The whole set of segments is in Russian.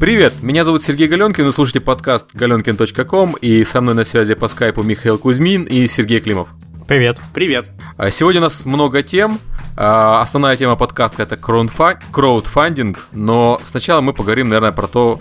Привет, меня зовут Сергей Галенкин, вы слушаете подкаст galenkin.com, и со мной на связи по скайпу Михаил Кузьмин и Сергей Климов. Привет. Привет. А сегодня у нас много тем. А, основная тема подкаста это краудфандинг, но сначала мы поговорим, наверное, про то,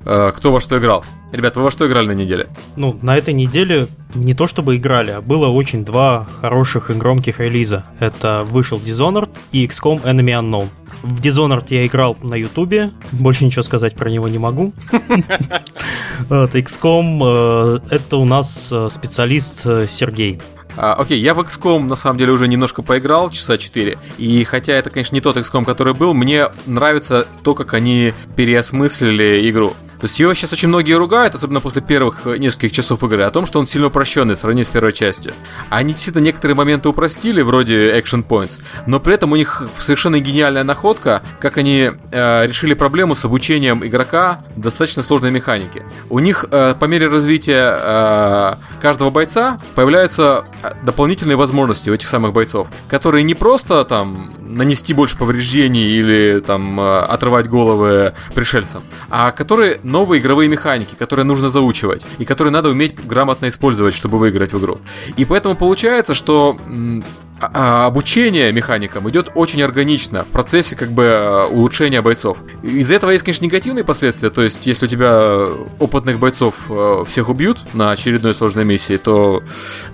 а, кто во что играл. Ребят, вы во что играли на неделе? Ну, на этой неделе не то чтобы играли, а было очень два хороших и громких релиза. Это вышел Dishonored и XCOM Enemy Unknown. В Dishonored я играл на Ютубе, больше ничего сказать про него не могу. XCOM э, это у нас э, специалист э, Сергей. А, окей, я в XCOM на самом деле уже немножко поиграл, часа 4. И хотя это, конечно, не тот XCOM, который был, мне нравится то, как они переосмыслили игру. То есть его сейчас очень многие ругают, особенно после первых э, нескольких часов игры, о том, что он сильно упрощенный в сравнении с первой частью. Они действительно некоторые моменты упростили, вроде Action Points, но при этом у них совершенно гениальная находка, как они э, решили проблему с обучением игрока достаточно сложной механики. У них э, по мере развития э, каждого бойца появляются э, дополнительные возможности у этих самых бойцов, которые не просто там нанести больше повреждений или там э, отрывать головы пришельцам, а которые новые игровые механики, которые нужно заучивать, и которые надо уметь грамотно использовать, чтобы выиграть в игру. И поэтому получается, что а, а, обучение механикам идет очень органично в процессе как бы а, улучшения бойцов. Из-за этого есть, конечно, негативные последствия, то есть если у тебя опытных бойцов всех убьют на очередной сложной миссии, то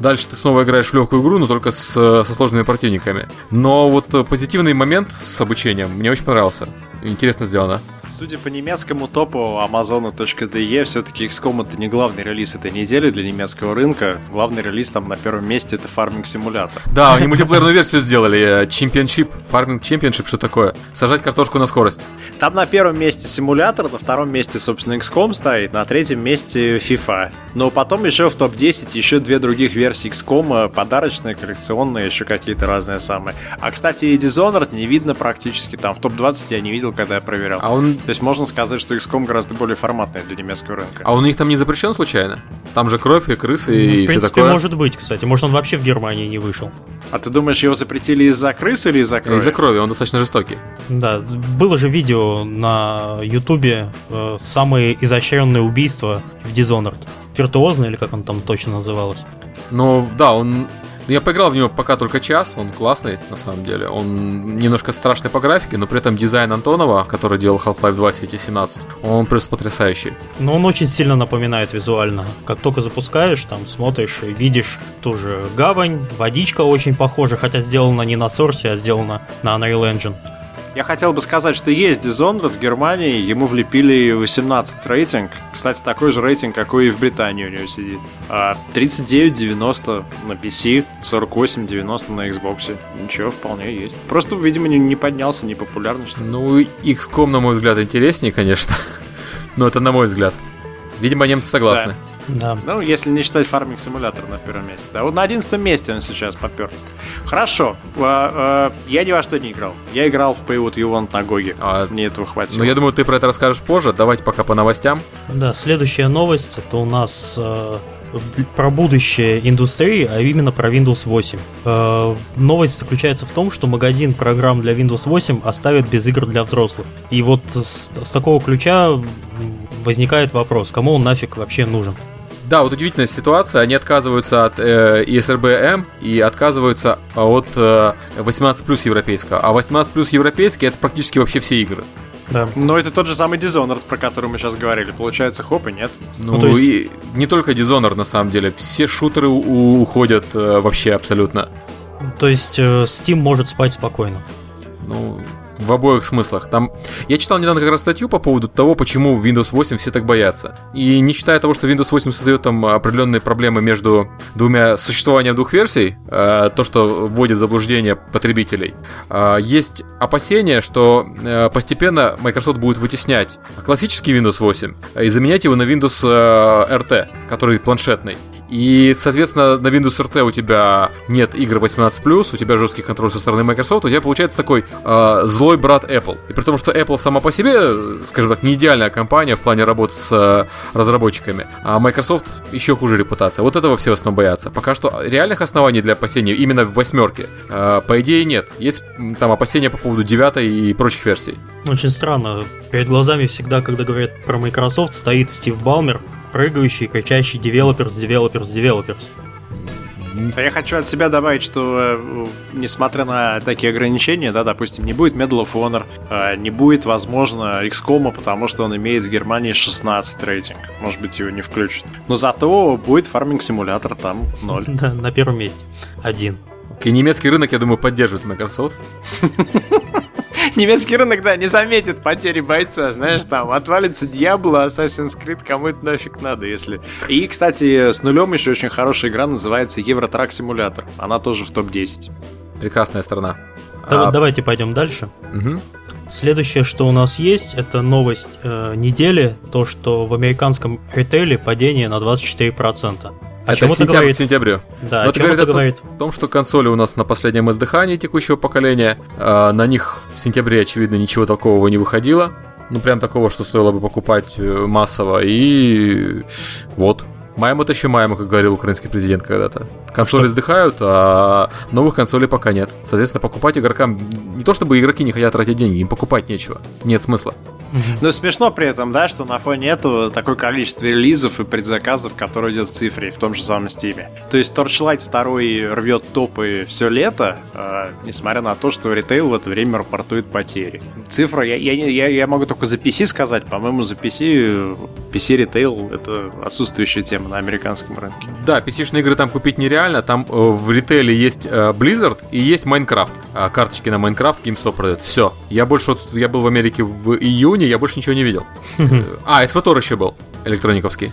дальше ты снова играешь в легкую игру, но только с, со сложными противниками. Но вот позитивный момент с обучением мне очень понравился. Интересно сделано. Судя по немецкому топу Amazon.de, все-таки XCOM это не главный релиз этой недели для немецкого рынка. Главный релиз там на первом месте это Farming Simulator. Да, они мультиплеерную версию сделали. Championship, Farming Championship, что такое? Сажать картошку на скорость. Там на первом месте симулятор, на втором месте, собственно, XCOM стоит, на третьем месте FIFA. Но потом еще в топ-10 еще две других версии XCOM, подарочные, коллекционные, еще какие-то разные самые. А, кстати, и Dishonored не видно практически там. В топ-20 я не видел, когда я проверял. А он то есть можно сказать, что XCOM гораздо более форматный для немецкого рынка. А он у них там не запрещен случайно? Там же кровь и крысы ну, и В принципе, все такое. может быть, кстати. Может, он вообще в Германии не вышел. А ты думаешь, его запретили из-за крысы или из-за крови? Из-за крови, он достаточно жестокий. Да, было же видео на Ютубе э, самые изощренные убийства в Dishonored. Виртуозно или как он там точно называлось? Ну, да, он я поиграл в него пока только час, он классный, на самом деле. Он немножко страшный по графике, но при этом дизайн Антонова, который делал Half-Life 2 CT17, он просто потрясающий. Но он очень сильно напоминает визуально. Как только запускаешь, там смотришь и видишь ту же гавань, водичка очень похожа, хотя сделана не на Source, а сделана на Unreal Engine. Я хотел бы сказать, что есть Dishonored в Германии, ему влепили 18 рейтинг. Кстати, такой же рейтинг, какой и в Британии у него сидит. 39.90 а, на PC, 48.90 на Xbox. Ничего, вполне есть. Просто, видимо, не, не поднялся, не популярный. Что ну, XCOM, на мой взгляд, интереснее, конечно. Но это на мой взгляд. Видимо, немцы согласны. Да. Да. Ну, если не считать фарминг симулятор на первом месте. Да, вот на одиннадцатом месте он сейчас попер. Хорошо. А, а, я ни во что не играл. Я играл в Pay What You Want на Гоге. А, Мне этого хватило. Ну, я думаю, ты про это расскажешь позже. Давайте пока по новостям. Да, следующая новость это у нас э, про будущее индустрии, а именно про Windows 8. Э, новость заключается в том, что магазин программ для Windows 8 оставят без игр для взрослых. И вот с, с такого ключа возникает вопрос, кому он нафиг вообще нужен? Да, вот удивительная ситуация. Они отказываются от э, ESRB-M и отказываются от э, 18 плюс европейского. А 18 плюс европейский это практически вообще все игры. Да. Но это тот же самый Dishonored, про который мы сейчас говорили. Получается, хоп и нет. Ну, ну есть... и не только Dishonored, на самом деле. Все шутеры у- уходят э, вообще абсолютно. То есть э, Steam может спать спокойно. Ну, в обоих смыслах. Там я читал недавно как раз статью по поводу того, почему Windows 8 все так боятся. И не считая того, что Windows 8 создает там определенные проблемы между двумя существованием двух версий, э, то, что вводит в заблуждение потребителей, э, есть опасения, что э, постепенно Microsoft будет вытеснять классический Windows 8 и заменять его на Windows RT, который планшетный. И, соответственно, на Windows RT у тебя нет игр 18+, у тебя жесткий контроль со стороны Microsoft, у тебя получается такой э, злой брат Apple. И при том, что Apple сама по себе, скажем так, не идеальная компания в плане работы с э, разработчиками, а Microsoft еще хуже репутация. Вот этого все в основном боятся. Пока что реальных оснований для опасений именно в восьмерке, э, по идее, нет. Есть там опасения по поводу девятой и прочих версий. Очень странно. Перед глазами всегда, когда говорят про Microsoft, стоит Стив Балмер, прыгающий, кричащий developers, developers, developers. Я хочу от себя добавить, что э, несмотря на такие ограничения, да, допустим, не будет Medal of Honor, э, не будет, возможно, XCOM, потому что он имеет в Германии 16 рейтинг. Может быть, его не включат. Но зато будет фарминг-симулятор, там 0. Да, на первом месте. Один. И немецкий рынок, я думаю, поддерживает Microsoft. Немецкий рынок, да, не заметит потери бойца, знаешь, там отвалится Diablo, Assassin's Creed, кому это нафиг надо, если... И, кстати, с нулем еще очень хорошая игра называется Евротрак Симулятор. Она тоже в топ-10. Прекрасная страна. Да, а... Давайте пойдем дальше. Угу. Следующее, что у нас есть, это новость э, недели, то, что в американском ритейле падение на 24%. О это сентябрь, говорит? сентябрю. Да, Но это говорит, это говорит о том, что консоли у нас на последнем издыхании текущего поколения. Э, на них в сентябре, очевидно, ничего такого не выходило. Ну, прям такого, что стоило бы покупать э, массово. И вот. Маем это еще маем, как говорил украинский президент когда-то. Консоли что? а новых консолей пока нет. Соответственно, покупать игрокам... Не то чтобы игроки не хотят тратить деньги, им покупать нечего. Нет смысла. Ну, смешно при этом, да, что на фоне этого такое количество релизов и предзаказов, которые идет в цифре в том же самом Steam. То есть Torchlight 2 рвет топы все лето, э, несмотря на то, что ритейл в это время рапортует потери. Цифра, я, я, я, я могу только за PC сказать, по-моему, за PC, PC ритейл это отсутствующая тема на американском рынке. Да, PC-шные игры там купить нереально, там э, в ритейле есть э, Blizzard и есть Minecraft. А карточки на Minecraft GameStop продает. Все. Я больше, вот, я был в Америке в июне, я больше ничего не видел. А, СВТОР еще был, электрониковский.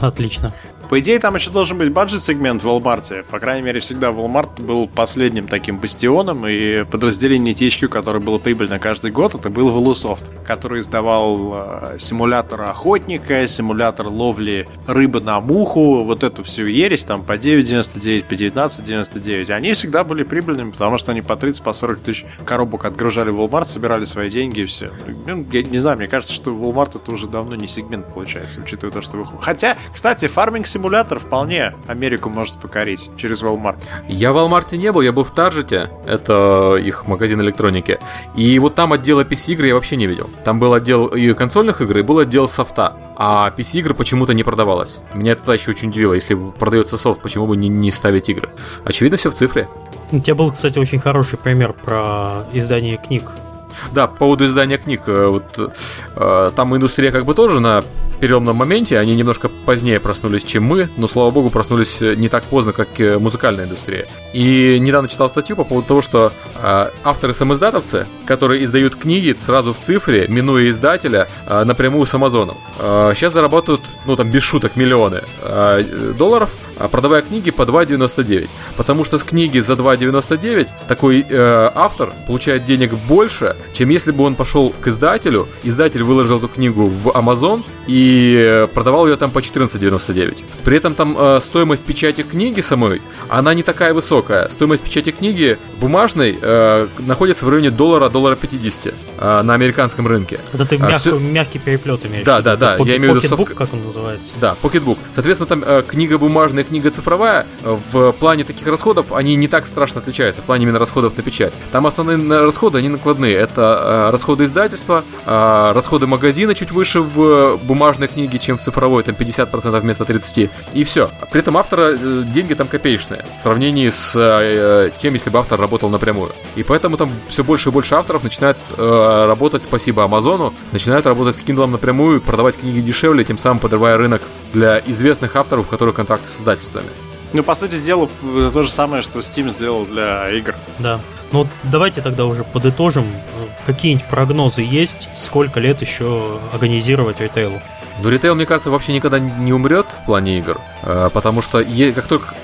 Отлично. По идее, там еще должен быть баджет-сегмент в Walmart. По крайней мере, всегда Walmart был последним таким бастионом, и подразделение THQ, которое было прибыльно каждый год, это был Velusoft, который издавал э, симулятор охотника, симулятор ловли рыбы на муху, вот эту всю ересь, там по 9.99, по 19.99. Они всегда были прибыльными, потому что они по 30, по 40 тысяч коробок отгружали в Walmart, собирали свои деньги и все. Ну, я не знаю, мне кажется, что Walmart это уже давно не сегмент получается, учитывая то, что выходит. Хотя, кстати, фарминг симулятор вполне Америку может покорить через Walmart. Я в Walmart не был, я был в Таржете, это их магазин электроники. И вот там отдела PC-игры я вообще не видел. Там был отдел и консольных игр, и был отдел софта. А PC-игры почему-то не продавалось. Меня это еще очень удивило. Если продается софт, почему бы не, не ставить игры? Очевидно, все в цифре. У тебя был, кстати, очень хороший пример про издание книг. Да, по поводу издания книг, э, вот э, там индустрия как бы тоже на переломном моменте. Они немножко позднее проснулись, чем мы, но, слава богу, проснулись э, не так поздно, как э, музыкальная индустрия. И недавно читал статью по поводу того, что э, авторы-самоиздатовцы, которые издают книги сразу в цифре, минуя издателя, э, напрямую с Амазоном, э, сейчас зарабатывают, ну там без шуток, миллионы э, долларов, продавая книги по 2,99. Потому что с книги за 2,99 такой э, автор получает денег больше, чем если бы он пошел к издателю, издатель выложил эту книгу в Amazon и продавал ее там по 14,99. При этом там э, стоимость печати книги самой, она не такая высокая. Стоимость печати книги бумажной э, находится в районе доллара, доллара 50 э, на американском рынке. Это ты а, мягкий, все... мягкий переплет имеешь? Да, да, да. Пок- я имею в виду софт... как он называется? Да, pocketbook. Соответственно, там э, книга бумажная, книга цифровая. В плане таких расходов они не так страшно отличаются. В плане именно расходов на печать. Там основные расходы, они накладные. Это э, расходы издательства, э, расходы магазина чуть выше в бумажной книге, чем в цифровой. Там 50% вместо 30. И все. При этом автора э, деньги там копеечные в сравнении с э, тем, если бы автор работал напрямую. И поэтому там все больше и больше авторов начинают э, работать, спасибо Амазону, начинают работать с Kindle напрямую, продавать книги дешевле, тем самым подрывая рынок для известных авторов, у которых контракты с издательствами. Ну, по сути дела, то же самое, что Steam сделал для игр. Да. Ну вот давайте тогда уже подытожим. Какие-нибудь прогнозы есть, сколько лет еще организировать ритейлу? Ну, ритейл, мне кажется, вообще никогда не умрет в плане игр, э, потому что как только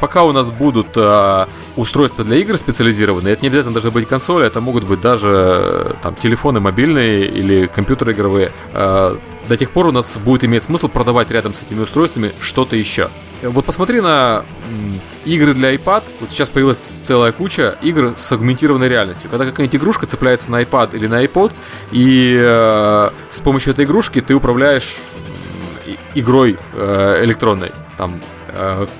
пока у нас будут э, устройства для игр специализированные, это не обязательно должны быть консоли, это могут быть даже э, там телефоны мобильные или компьютеры игровые. До тех пор у нас будет иметь смысл продавать рядом с этими устройствами что-то еще. вот посмотри на игры для iPad. Вот сейчас появилась целая куча игр с агментированной реальностью. Когда какая-нибудь игрушка цепляется на iPad или на iPod, и э, с помощью этой игрушки ты управляешь игрой э, электронной. Там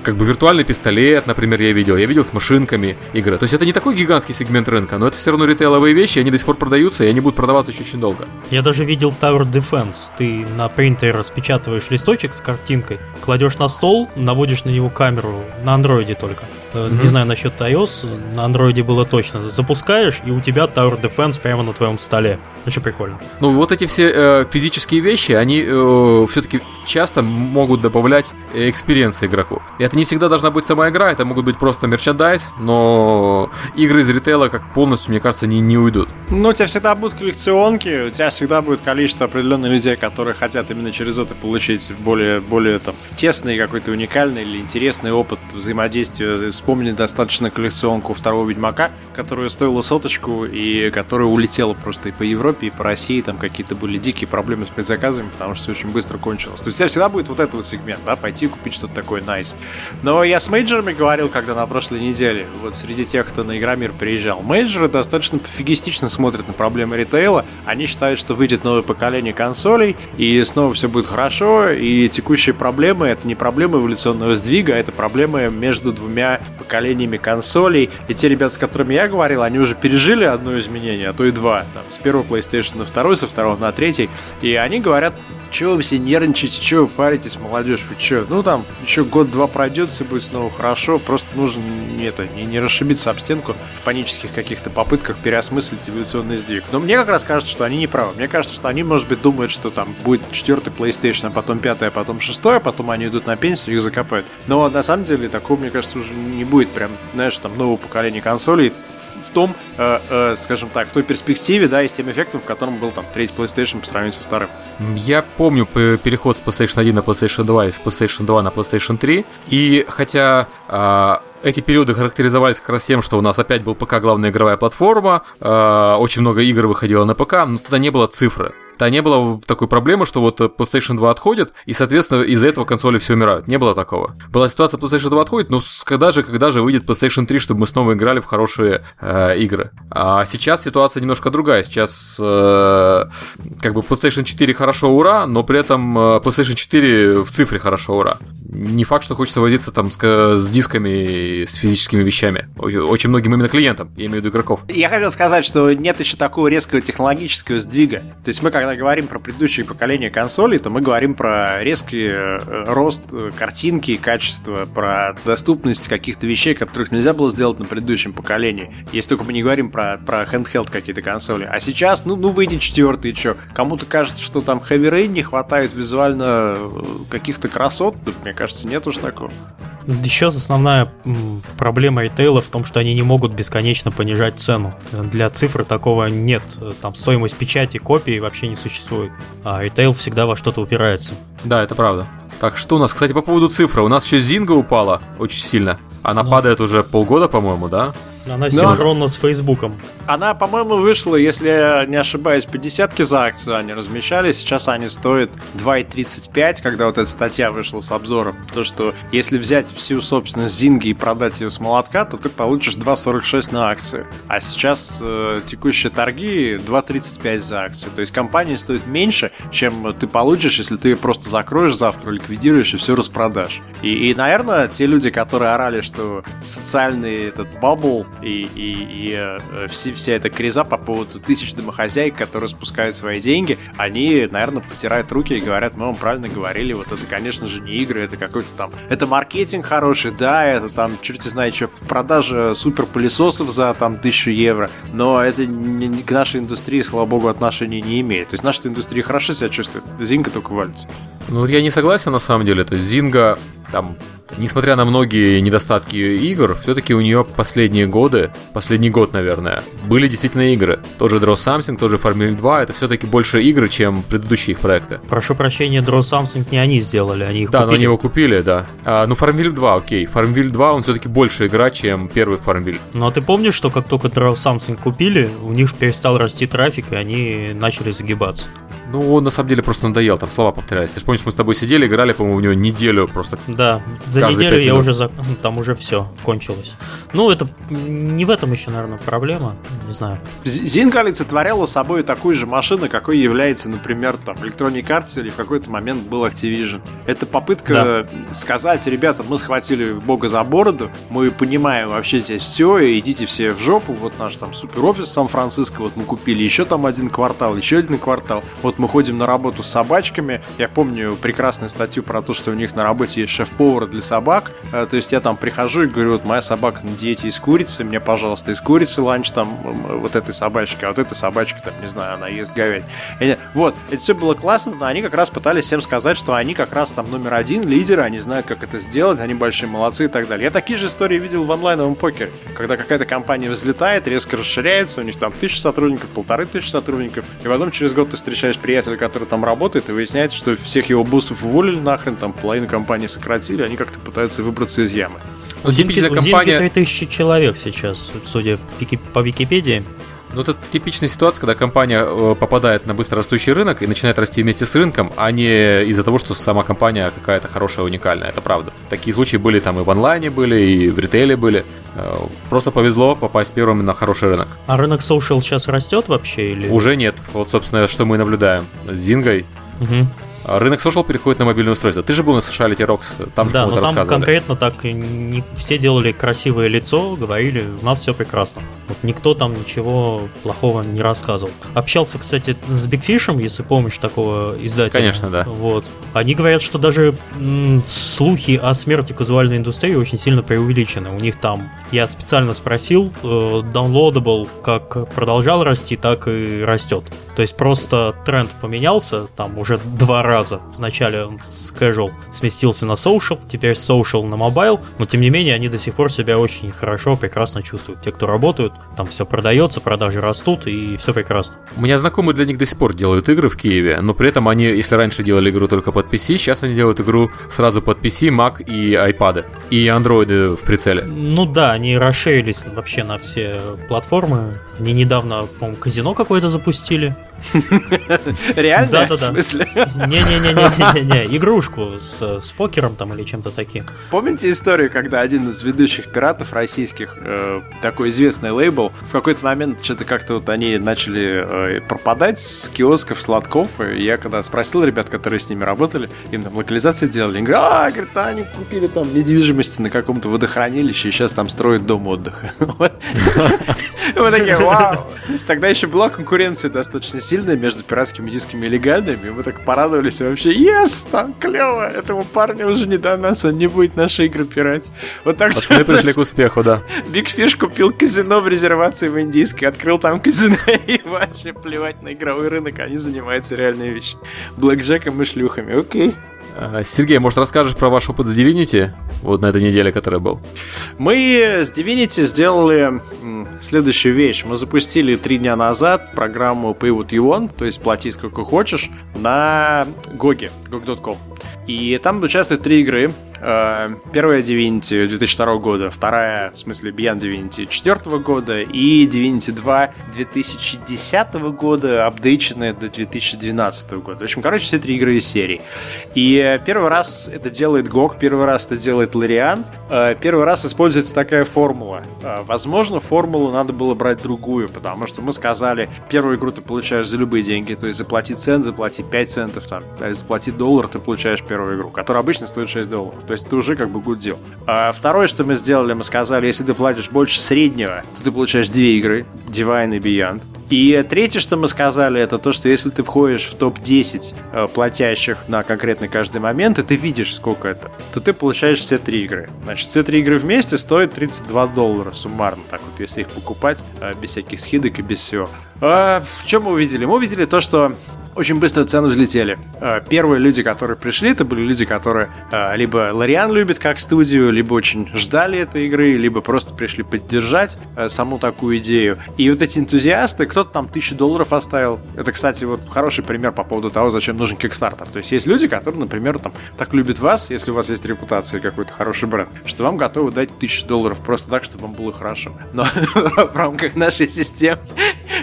как бы виртуальный пистолет, например, я видел. Я видел с машинками игры. То есть это не такой гигантский сегмент рынка, но это все равно ритейловые вещи, они до сих пор продаются, и они будут продаваться еще очень долго. Я даже видел Tower Defense. Ты на принтере распечатываешь листочек с картинкой, кладешь на стол, наводишь на него камеру, на андроиде только. Mm-hmm. Не знаю насчет iOS, на андроиде было точно. Запускаешь, и у тебя Tower Defense прямо на твоем столе. Очень прикольно. Ну, вот эти все э, физические вещи, они э, все-таки часто могут добавлять experience ы игры игроку. И это не всегда должна быть сама игра, это могут быть просто merchandise, но игры из ритейла как полностью, мне кажется, не, не уйдут. Ну, у тебя всегда будут коллекционки, у тебя всегда будет количество определенных людей, которые хотят именно через это получить более, более там, тесный какой-то уникальный или интересный опыт взаимодействия. Вспомни достаточно коллекционку второго Ведьмака, которая стоила соточку и которая улетела просто и по Европе, и по России. Там какие-то были дикие проблемы с предзаказами, потому что все очень быстро кончилось. То есть у тебя всегда будет вот этот вот сегмент, да, пойти купить что-то такое nice. Но я с мейджорами говорил, когда на прошлой неделе, вот среди тех, кто на Игромир приезжал, мейджоры достаточно пофигистично смотрят на проблемы ритейла. Они считают, что выйдет новое поколение консолей, и снова все будет хорошо, и текущие проблемы — это не проблемы эволюционного сдвига, а это проблемы между двумя поколениями консолей. И те ребята, с которыми я говорил, они уже пережили одно изменение, а то и два. Там, с первого PlayStation на второй, со второго на третий. И они говорят Чего вы все нервничаете, чего вы паритесь, молодежь, вы что? Ну там еще год-два пройдет, все будет снова хорошо, просто нужно не, это, не, не расшибиться об стенку в панических каких-то попытках переосмыслить эволюционный сдвиг. Но мне как раз кажется, что они не правы. Мне кажется, что они, может быть, думают, что там будет четвертый PlayStation, а потом пятый, а потом шестой, а потом они идут на пенсию, их закопают. Но на самом деле такого, мне кажется, уже не будет прям, знаешь, там нового поколения консолей в том, э, э, скажем так, в той перспективе, да, и с тем эффектом, в котором был там третий PlayStation по сравнению со вторым. Я помню переход с PlayStation 1 на PlayStation 2 и с PlayStation 2 на PlayStation 3, и хотя э, эти периоды характеризовались как раз тем, что у нас опять был ПК главная игровая платформа, э, очень много игр выходило на ПК, но туда не было цифры то не было такой проблемы, что вот PlayStation 2 отходит, и, соответственно, из-за этого консоли все умирают. Не было такого. Была ситуация, PlayStation 2 отходит, но когда же, когда же выйдет PlayStation 3, чтобы мы снова играли в хорошие э, игры? А сейчас ситуация немножко другая. Сейчас э, как бы PlayStation 4 хорошо, ура, но при этом э, PlayStation 4 в цифре хорошо, ура. Не факт, что хочется водиться там с, с дисками, с физическими вещами. Очень многим именно клиентам, я имею в виду игроков. Я хотел сказать, что нет еще такого резкого технологического сдвига. То есть мы когда когда говорим про предыдущее поколение консолей, то мы говорим про резкий э, рост э, картинки, качества, про доступность каких-то вещей, которых нельзя было сделать на предыдущем поколении. Если только мы не говорим про, про handheld какие-то консоли. А сейчас, ну, ну выйдет четвертый, что? Кому-то кажется, что там Heavy Rain не хватает визуально э, каких-то красот. Мне кажется, нет уж такого. Еще основная проблема ритейла в том, что они не могут бесконечно понижать цену. Для цифр такого нет. Там стоимость печати копии вообще не существует. А ритейл всегда во что-то упирается. Да, это правда. Так, что у нас? Кстати, по поводу цифры. У нас еще Зинга упала очень сильно. Она ну. падает уже полгода, по-моему, да? Она синхронна с Фейсбуком. Она, по-моему, вышла, если я не ошибаюсь, по десятке за акцию они размещали. Сейчас они стоят 2,35, когда вот эта статья вышла с обзором. То, что если взять всю собственность Зинги и продать ее с молотка, то ты получишь 2,46 на акцию. А сейчас э, текущие торги 2,35 за акцию. То есть компания стоит меньше, чем ты получишь, если ты ее просто закроешь завтра, ликвидируешь и все распродашь. И, и наверное, те люди, которые орали, что социальный этот бабл и, и, и э, все, вся эта криза по поводу тысяч домохозяек, которые спускают свои деньги, они, наверное, потирают руки и говорят, мы вам правильно говорили, вот это, конечно же, не игры, это какой-то там... Это маркетинг хороший, да, это там, черти знает что, продажа супер пылесосов за там тысячу евро, но это не, к нашей индустрии, слава богу, отношения не имеет. То есть наша индустрия хорошо себя чувствует, Зинга только валится. Ну вот я не согласен на самом деле, то есть Зинга там несмотря на многие недостатки игр, все-таки у нее последние годы, последний год, наверное, были действительно игры. Тоже Draw Something, тоже Farmville 2, это все-таки больше игры, чем предыдущие их проекты. Прошу прощения, Draw Something не они сделали, они их да, купили. но они его купили, да. А, ну, Farmville 2, окей. Farmville 2, он все-таки больше игра, чем первый Farmville. Ну, а ты помнишь, что как только Draw Something купили, у них перестал расти трафик, и они начали загибаться? Ну, он на самом деле просто надоел, там слова повторялись. Ты же помнишь, мы с тобой сидели, играли, по-моему, в него неделю просто. Да, за неделю я уже за... там уже все кончилось. Ну, это не в этом еще, наверное, проблема, не знаю. Зинга олицетворяла собой такую же машину, какой является, например, там, Electronic Arts или в какой-то момент был Activision. Это попытка да. сказать, ребята, мы схватили бога за бороду, мы понимаем вообще здесь все, идите все в жопу, вот наш там супер офис Сан-Франциско, вот мы купили еще там один квартал, еще один квартал, вот мы ходим на работу с собачками, я помню прекрасную статью про то, что у них на работе есть шеф-повар для собак, э, то есть я там прихожу и говорю, вот моя собака на диете из курицы, мне, пожалуйста, из курицы ланч там вот этой собачки, а вот эта собачка там, не знаю, она ест говядь. Вот, это все было классно, но они как раз пытались всем сказать, что они как раз там номер один, лидеры, они знают, как это сделать, они большие молодцы и так далее. Я такие же истории видел в онлайновом покере, когда какая-то компания взлетает, резко расширяется, у них там тысяча сотрудников, полторы тысячи сотрудников, и потом через год ты встречаешь приятеля, который там работает, и выясняется, что всех его боссов уволили нахрен, там половину компании сократили, они как-то пытаются выбраться из ямы. Ну, типичная компания... 3000 человек сейчас, судя по Википедии. Ну, это типичная ситуация, когда компания э, попадает на быстро растущий рынок и начинает расти вместе с рынком, а не из-за того, что сама компания какая-то хорошая, уникальная. Это правда. Такие случаи были там и в онлайне были, и в ритейле были. Э, просто повезло попасть первым на хороший рынок. А рынок social сейчас растет вообще? Или... Уже нет. Вот, собственно, что мы наблюдаем с Зингой. Угу. А рынок social переходит на мобильное устройство. Ты же был на Sociality Rocks, там да, но там конкретно так не все делали красивое лицо, говорили, у нас все прекрасно. Вот никто там ничего плохого не рассказывал. Общался, кстати, с Fish, если помнишь такого издателя. Конечно, да. Вот. Они говорят, что даже м, слухи о смерти казуальной индустрии очень сильно преувеличены. У них там, я специально спросил, э, downloadable как продолжал расти, так и растет. То есть просто тренд поменялся, там уже два раза. Вначале он с casual сместился на social, теперь social на mobile, но тем не менее они до сих пор себя очень хорошо, прекрасно чувствуют. Те, кто работают, там все продается, продажи растут и все прекрасно. У меня знакомые для них до сих пор делают игры в Киеве, но при этом они, если раньше делали игру только под PC, сейчас они делают игру сразу под PC, Mac и iPad. И андроиды в прицеле. Ну да, они расширились вообще на все платформы. Они недавно, по-моему, казино какое-то запустили. Реально? Да, да, да. В смысле? Не-не-не-не-не, игрушку с, с покером там или чем-то таким. Помните историю, когда один из ведущих пиратов российских, э, такой известный лейбл, в какой-то момент что-то как-то вот они начали э, пропадать с киосков, сладков, и я когда спросил ребят, которые с ними работали, им там локализации делали, они говорят, а, говорит, они купили там недвижимости на каком-то водохранилище, и сейчас там строят дом отдыха. Мы такие, вау! Тогда еще была конкуренция достаточно сильная между пиратскими дисками и легальными, и мы так порадовались вообще, yes, там клево, этому парню уже не до нас, он не будет наши игры пирать. Вот так что... Мы пришли к успеху, да. Биг Фиш купил казино в резервации в Индийской, открыл там казино и вообще плевать на игровой рынок, они занимаются реальной вещью. Блэкджеком и шлюхами, окей. А, Сергей, может, расскажешь про ваш опыт с Divinity? Вот на этой неделе, который был. Мы с Divinity сделали следующую вещь. Мы запустили три дня назад программу Pay What You Want, то есть плати сколько хочешь, на Гоге, gog.com. И там участвуют три игры. Э, первая Divinity 2002 года, вторая, в смысле, Beyond Divinity 2004 года и Divinity 2 2010 года, апдейченная до 2012 года. В общем, короче, все три игры из серии. И первый раз это делает GOG, первый раз это делает Larian, э, первый раз используется такая формула. Э, возможно, формулу надо было брать другую, потому что мы сказали, первую игру ты получаешь за любые деньги, то есть заплати цент, заплати 5 центов, там, заплати доллар, ты получаешь первую игру, которая обычно стоит 6 долларов. То есть это уже как бы good deal. А второе, что мы сделали, мы сказали, если ты платишь больше среднего, то ты получаешь две игры, Divine и Beyond. И третье, что мы сказали, это то, что если ты входишь в топ-10 э, платящих на конкретный каждый момент, и ты видишь, сколько это, то ты получаешь все три игры. Значит, все три игры вместе стоят 32 доллара суммарно, так вот, если их покупать э, без всяких скидок и без всего. А, что мы увидели? Мы увидели то, что очень быстро цены взлетели. Э, первые люди, которые пришли, это были люди, которые э, либо Лориан любят как студию, либо очень ждали этой игры, либо просто пришли поддержать э, саму такую идею. И вот эти энтузиасты, кто-то там тысячу долларов оставил. Это, кстати, вот хороший пример по поводу того, зачем нужен Kickstarter. То есть есть люди, которые, например, там так любят вас, если у вас есть репутация и какой-то хороший бренд, что вам готовы дать тысячу долларов просто так, чтобы вам было хорошо. Но в рамках нашей системы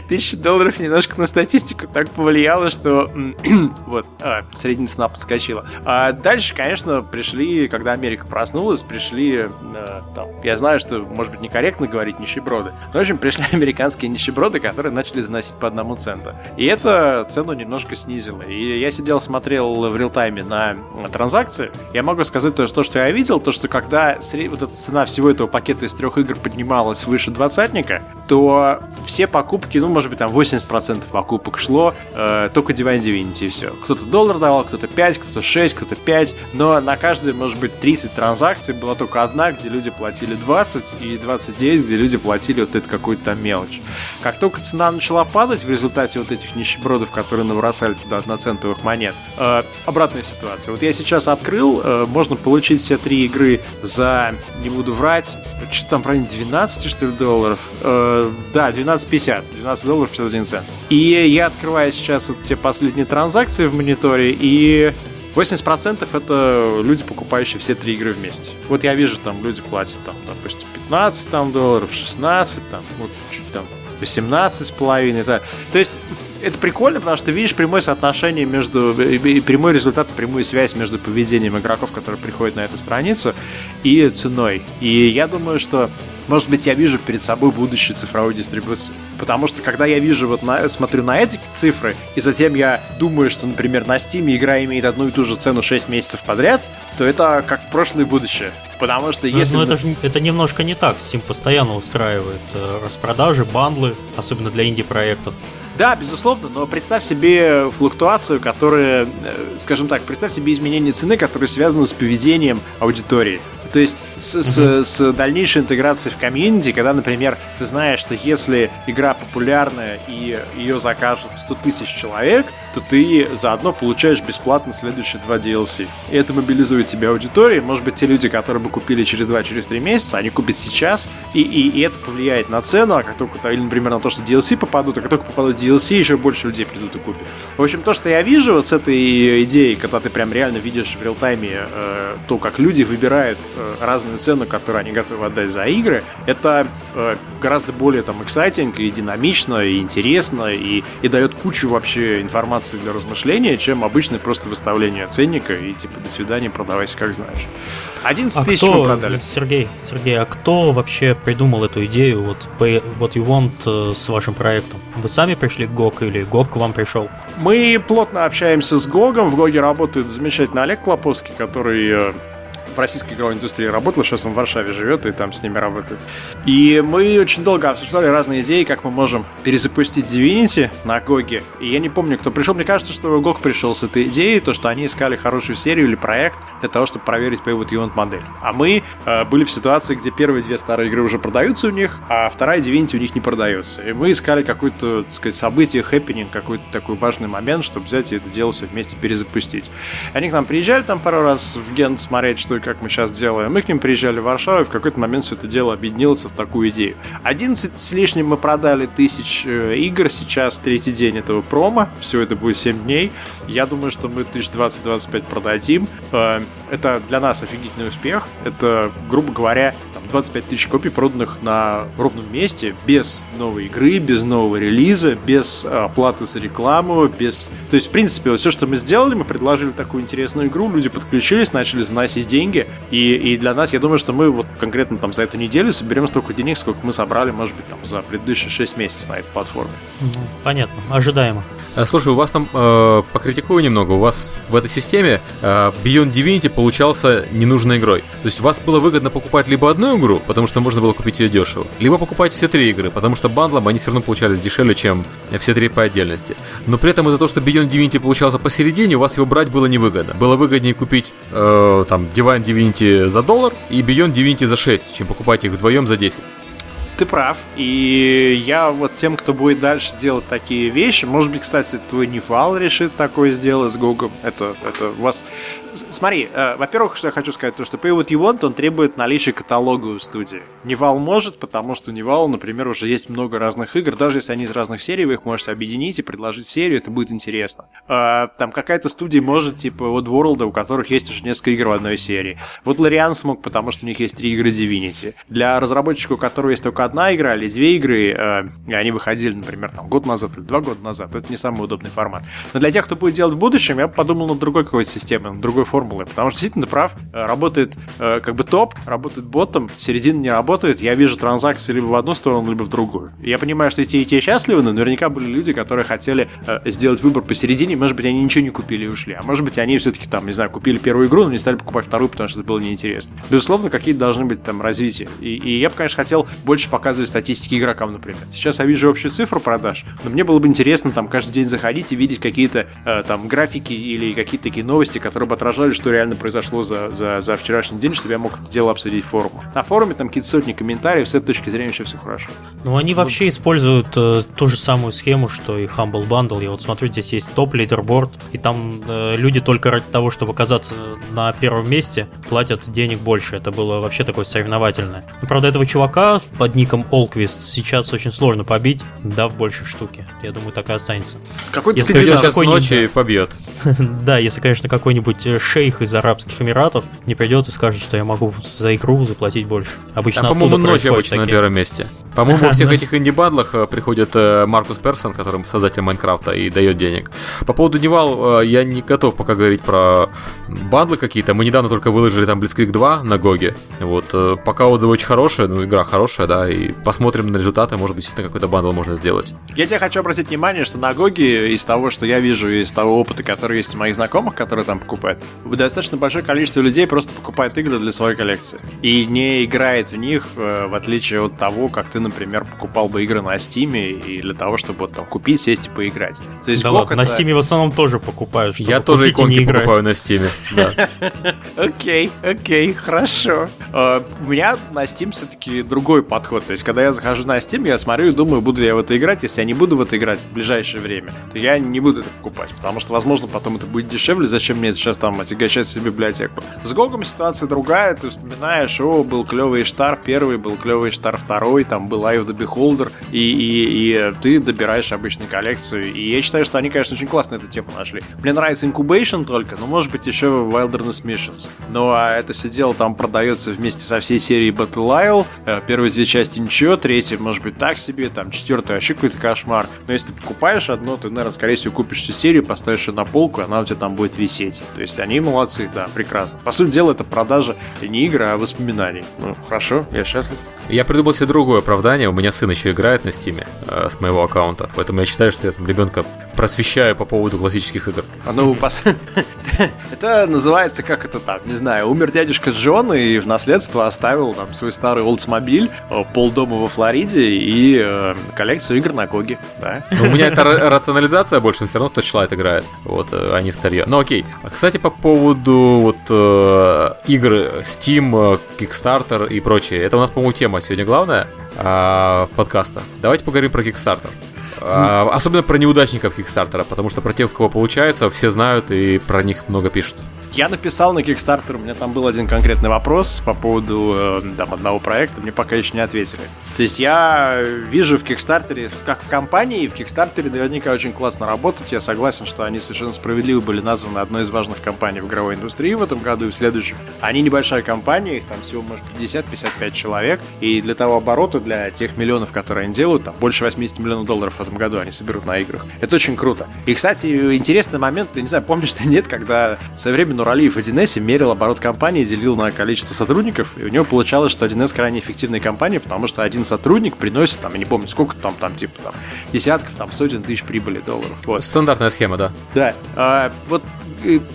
Тысяча долларов немножко на статистику так повлияло, что вот, а, средняя цена подскочила. А дальше, конечно, пришли, когда Америка проснулась, пришли, э, там, я знаю, что, может быть, некорректно говорить нищеброды, но, в общем, пришли американские нищеброды, которые начали заносить по одному центу. И это цену немножко снизило. И я сидел, смотрел в реал-тайме на транзакции. Я могу сказать то, что я видел, то, что когда вот эта цена всего этого пакета из трех игр поднималась выше двадцатника, то все покупки, ну, может быть, там 80% покупок шло э, только Divine Divinity и все. Кто-то доллар давал, кто-то 5, кто-то 6, кто-то 5, но на каждой, может быть, 30 транзакций была только одна, где люди платили 20, и 29, где люди платили вот это какую-то мелочь. Как только цена начала падать в результате вот этих нищебродов, которые набросали туда одноцентовых монет, э, обратная ситуация. Вот я сейчас открыл, э, можно получить все три игры за, не буду врать, что там в районе 12, что ли, долларов. Э, да, 12.50. 12 долларов 51 цент. И я открываю сейчас вот те последние транзакции в мониторе, и 80% это люди, покупающие все три игры вместе. Вот я вижу, там люди платят, там, допустим, 15 там, долларов, 16, там, вот чуть там 18 с половиной. То есть это прикольно, потому что ты видишь прямое соотношение между, и прямой результат, прямую связь между поведением игроков, которые приходят на эту страницу, и ценой. И я думаю, что может быть, я вижу перед собой будущее цифровой дистрибуции. Потому что, когда я вижу, вот на, смотрю на эти цифры, и затем я думаю, что, например, на Steam игра имеет одну и ту же цену 6 месяцев подряд, то это как прошлое будущее. Потому что если... Но это же это немножко не так. Steam постоянно устраивает э, распродажи, бандлы, особенно для инди-проектов. Да, безусловно, но представь себе флуктуацию, которая, э, скажем так, представь себе изменение цены, которые связаны с поведением аудитории. То есть с, mm-hmm. с, с дальнейшей интеграцией в комьюнити, когда, например, ты знаешь, что если игра популярная и ее закажут 100 тысяч человек, то ты заодно получаешь бесплатно следующие два DLC. И это мобилизует тебе аудиторию. Может быть, те люди, которые бы купили через 2 через 3 месяца, они купят сейчас, и, и, и это повлияет на цену, а как только, или, например, на то, что DLC попадут, а как только попадут DLC, еще больше людей придут и купят. В общем, то, что я вижу вот с этой идеей, когда ты прям реально видишь в реал-тайме э, то, как люди выбирают разную цену, которую они готовы отдать за игры, это э, гораздо более там эксайтинг и динамично, и интересно, и, и дает кучу вообще информации для размышления, чем обычное просто выставление ценника и типа до свидания, продавайся как знаешь. 11 а тысяч кто, мы продали. Сергей, Сергей, а кто вообще придумал эту идею вот Pay What You Want э, с вашим проектом? Вы сами пришли к GOG или GOG к вам пришел? Мы плотно общаемся с GOG. В GOG работает замечательный Олег Клоповский, который в российской игровой индустрии работал, сейчас он в Варшаве живет и там с ними работает. И мы очень долго обсуждали разные идеи, как мы можем перезапустить Divinity на GOG е. И я не помню, кто пришел. Мне кажется, что GOG пришел с этой идеей, то, что они искали хорошую серию или проект для того, чтобы проверить Pay What You Want модель. А мы э, были в ситуации, где первые две старые игры уже продаются у них, а вторая Divinity у них не продается. И мы искали какое-то, так сказать, событие, happening, какой-то такой важный момент, чтобы взять и это дело все вместе перезапустить. Они к нам приезжали там пару раз в Ген смотреть, что и как мы сейчас делаем. Мы к ним приезжали в Варшаву, и в какой-то момент все это дело объединилось в такую идею. 11 с лишним мы продали тысяч э, игр сейчас, третий день этого промо. Все это будет 7 дней. Я думаю, что мы 1020-25 продадим. Э, это для нас офигительный успех. Это, грубо говоря, 25 тысяч копий проданных на ровном месте, без новой игры, без нового релиза, без э, оплаты за рекламу, без... То есть, в принципе, вот все, что мы сделали, мы предложили такую интересную игру, люди подключились, начали заносить деньги, и, и для нас, я думаю, что мы вот конкретно там за эту неделю соберем столько денег, сколько мы собрали, может быть, там за предыдущие 6 месяцев на этой платформе. Понятно, ожидаемо. Э, слушай, у вас там, э, покритикую немного, у вас в этой системе э, Beyond Divinity получался ненужной игрой. То есть у вас было выгодно покупать либо одну игру, потому что можно было купить ее дешево, либо покупать все три игры, потому что бандлом они все равно получались дешевле, чем все три по отдельности. Но при этом из-за того, что Beyond Divinity получался посередине, у вас его брать было невыгодно. Было выгоднее купить э, там Divine Divinity за доллар и Beyond Divinity за 6, чем покупать их вдвоем за 10. Ты прав. И я вот тем, кто будет дальше делать такие вещи, может быть, кстати, твой Nival решит такое сделать с GOG ом. Это, это у вас Смотри, э, во-первых, что я хочу сказать, то, что Pay What он требует наличия каталога у студии. Nival может, потому что у Nival, например, уже есть много разных игр, даже если они из разных серий, вы их можете объединить и предложить серию, это будет интересно. Э, там какая-то студия может, типа вот World, у которых есть уже несколько игр в одной серии. Вот Лориан смог, потому что у них есть три игры Divinity. Для разработчика, у которого есть только одна игра или две игры, э, и они выходили, например, там, год назад или два года назад, это не самый удобный формат. Но для тех, кто будет делать в будущем, я подумал над другой какой-то системой, над другой формулой, потому что действительно прав, э, работает э, как бы топ, работает ботом, середина не работает, я вижу транзакции либо в одну сторону, либо в другую. Я понимаю, что и те, и те счастливы, но наверняка были люди, которые хотели э, сделать выбор посередине, может быть, они ничего не купили и ушли, а может быть, они все-таки там, не знаю, купили первую игру, но не стали покупать вторую, потому что это было неинтересно. Безусловно, какие-то должны быть там развития. И, и я бы, конечно, хотел больше показывать статистики игрокам, например. Сейчас я вижу общую цифру продаж, но мне было бы интересно там каждый день заходить и видеть какие-то э, там графики или какие-то такие новости, которые бы отражали, что реально произошло за, за, за вчерашний день, чтобы я мог это дело обсудить в форуме. На форуме там какие-то сотни комментариев, с этой точки зрения еще все хорошо. Ну, они вообще ну, используют э, ту же самую схему, что и Humble Bundle. Я вот смотрю, здесь есть top leaderboard, и там э, люди только ради того, чтобы оказаться на первом месте, платят денег больше. Это было вообще такое соревновательное. Но, правда, этого чувака под ником Олквист сейчас очень сложно побить, да, в большей штуке. Я думаю, так и останется. Какой-то если, конечно, сейчас Notch не побьет. да, если, конечно, какой-нибудь э, шейх из Арабских Эмиратов не придет и скажет, что я могу за игру заплатить больше. Обычно а, по-моему, Notch обычно такие. на первом месте. По-моему, во всех этих инди- bundle ах э, приходит э, Маркус Персон, который создатель Minecraft а, и дает денег. По поводу Nival, я не готов пока говорить про bundle ы какие-то. Мы недавно только выложили там Blitzkrieg 2 на GOG е. Вот, пока отзывы очень хорошие, ну, игра хорошая, да, и посмотрим на результаты, может быть, действительно какой-то bundle можно сделать. Я тебе хочу обратить внимание, что на GOG е из того, что я вижу, из того опыта, который есть у моих знакомых, которые там покупают, достаточно большое количество людей просто покупает игры для своей коллекции. И не играет в них, э, в отличие от того, как ты, например, покупал бы игры на Steam и для того, чтобы вот, там купить, сесть и поиграть. То есть да ладно, это... на Steam в основном тоже покупают. Я тоже иконки покупаю на Steam. Окей, окей, хорошо. Э, у меня на Steam все-таки другой подход. То есть, когда я захожу на Steam, я смотрю и думаю, буду ли я в это играть. Если я не буду в это играть в ближайшее время, то я не буду это покупать. Потому что, возможно, потом это будет дешевле. Зачем мне это сейчас там отягощать себе библиотеку? С GOG ом ситуация другая. Ты вспоминаешь, о, был клевый Штар первый, был клевый Штар второй, там был Eye of the Beholder, и, и, и ты добираешь обычную коллекцию. И я считаю, что они, конечно, очень классно эту тему нашли. Мне нравится Incubation только, но может быть еще Wilderness Missions. Ну а это все дело там продается вместе со всей серией Battle Isle. Э, первые две части ничего, третья может быть так себе, там четвертая вообще какой-то кошмар. Но если ты покупаешь одно, ты, наверное, скорее всего купишь всю серию, поставишь ее на полку, и она у тебя там будет висеть. То есть они молодцы, да, прекрасно. По сути дела, это продажа не игры, а воспоминаний. Ну, хорошо, я счастлив. Я придумал себе другое оправдание. У меня сын еще играет на Steam е э, с моего аккаунта, поэтому я считаю, что я там ребенка просвещаю по поводу классических игр. А ну, пос... это называется, как это так, не знаю, умер дядюшка Джон и в наследство оставил там свой старый Oldsmobile, э, полдома во Флориде и э, коллекцию игр на GOG е, да? Ну, у меня это рационализация больше, все равно Torchlight играет, вот, э, а не старье. Ну окей. Кстати, по поводу вот э, игр Steam, э, Kickstarter и прочее, это у нас, по-моему, тема сегодня главная э, подкаста. Давайте поговорим про Kickstarter. А, особенно про неудачников Кикстартера, потому что про тех, у кого получается, все знают и про них много пишут. Я написал на Kickstarter, у меня там был один конкретный вопрос по поводу э, там, одного проекта, мне пока еще не ответили. То есть я вижу в Kickstarter, как в компании, и в Kickstarter наверняка очень классно работать. Я согласен, что они совершенно справедливо были названы одной из важных компаний в игровой индустрии в этом году и в следующем. Они небольшая компания, их там всего, может, 50-55 человек, и для того оборота, для тех миллионов, которые они делают, там больше 80 миллионов долларов в этом году они соберут на играх. Это очень круто. И, кстати, интересный момент, я не знаю, помнишь ты нет, когда со временем Нуралиев в 1С мерил оборот компании, делил на количество сотрудников, и у него получалось, что 1С крайне эффективная компания, потому что один сотрудник приносит, там, я не помню, сколько там, там, типа, там, десятков, там, сотен тысяч прибыли долларов. Вот. Стандартная схема, да. Да. А, вот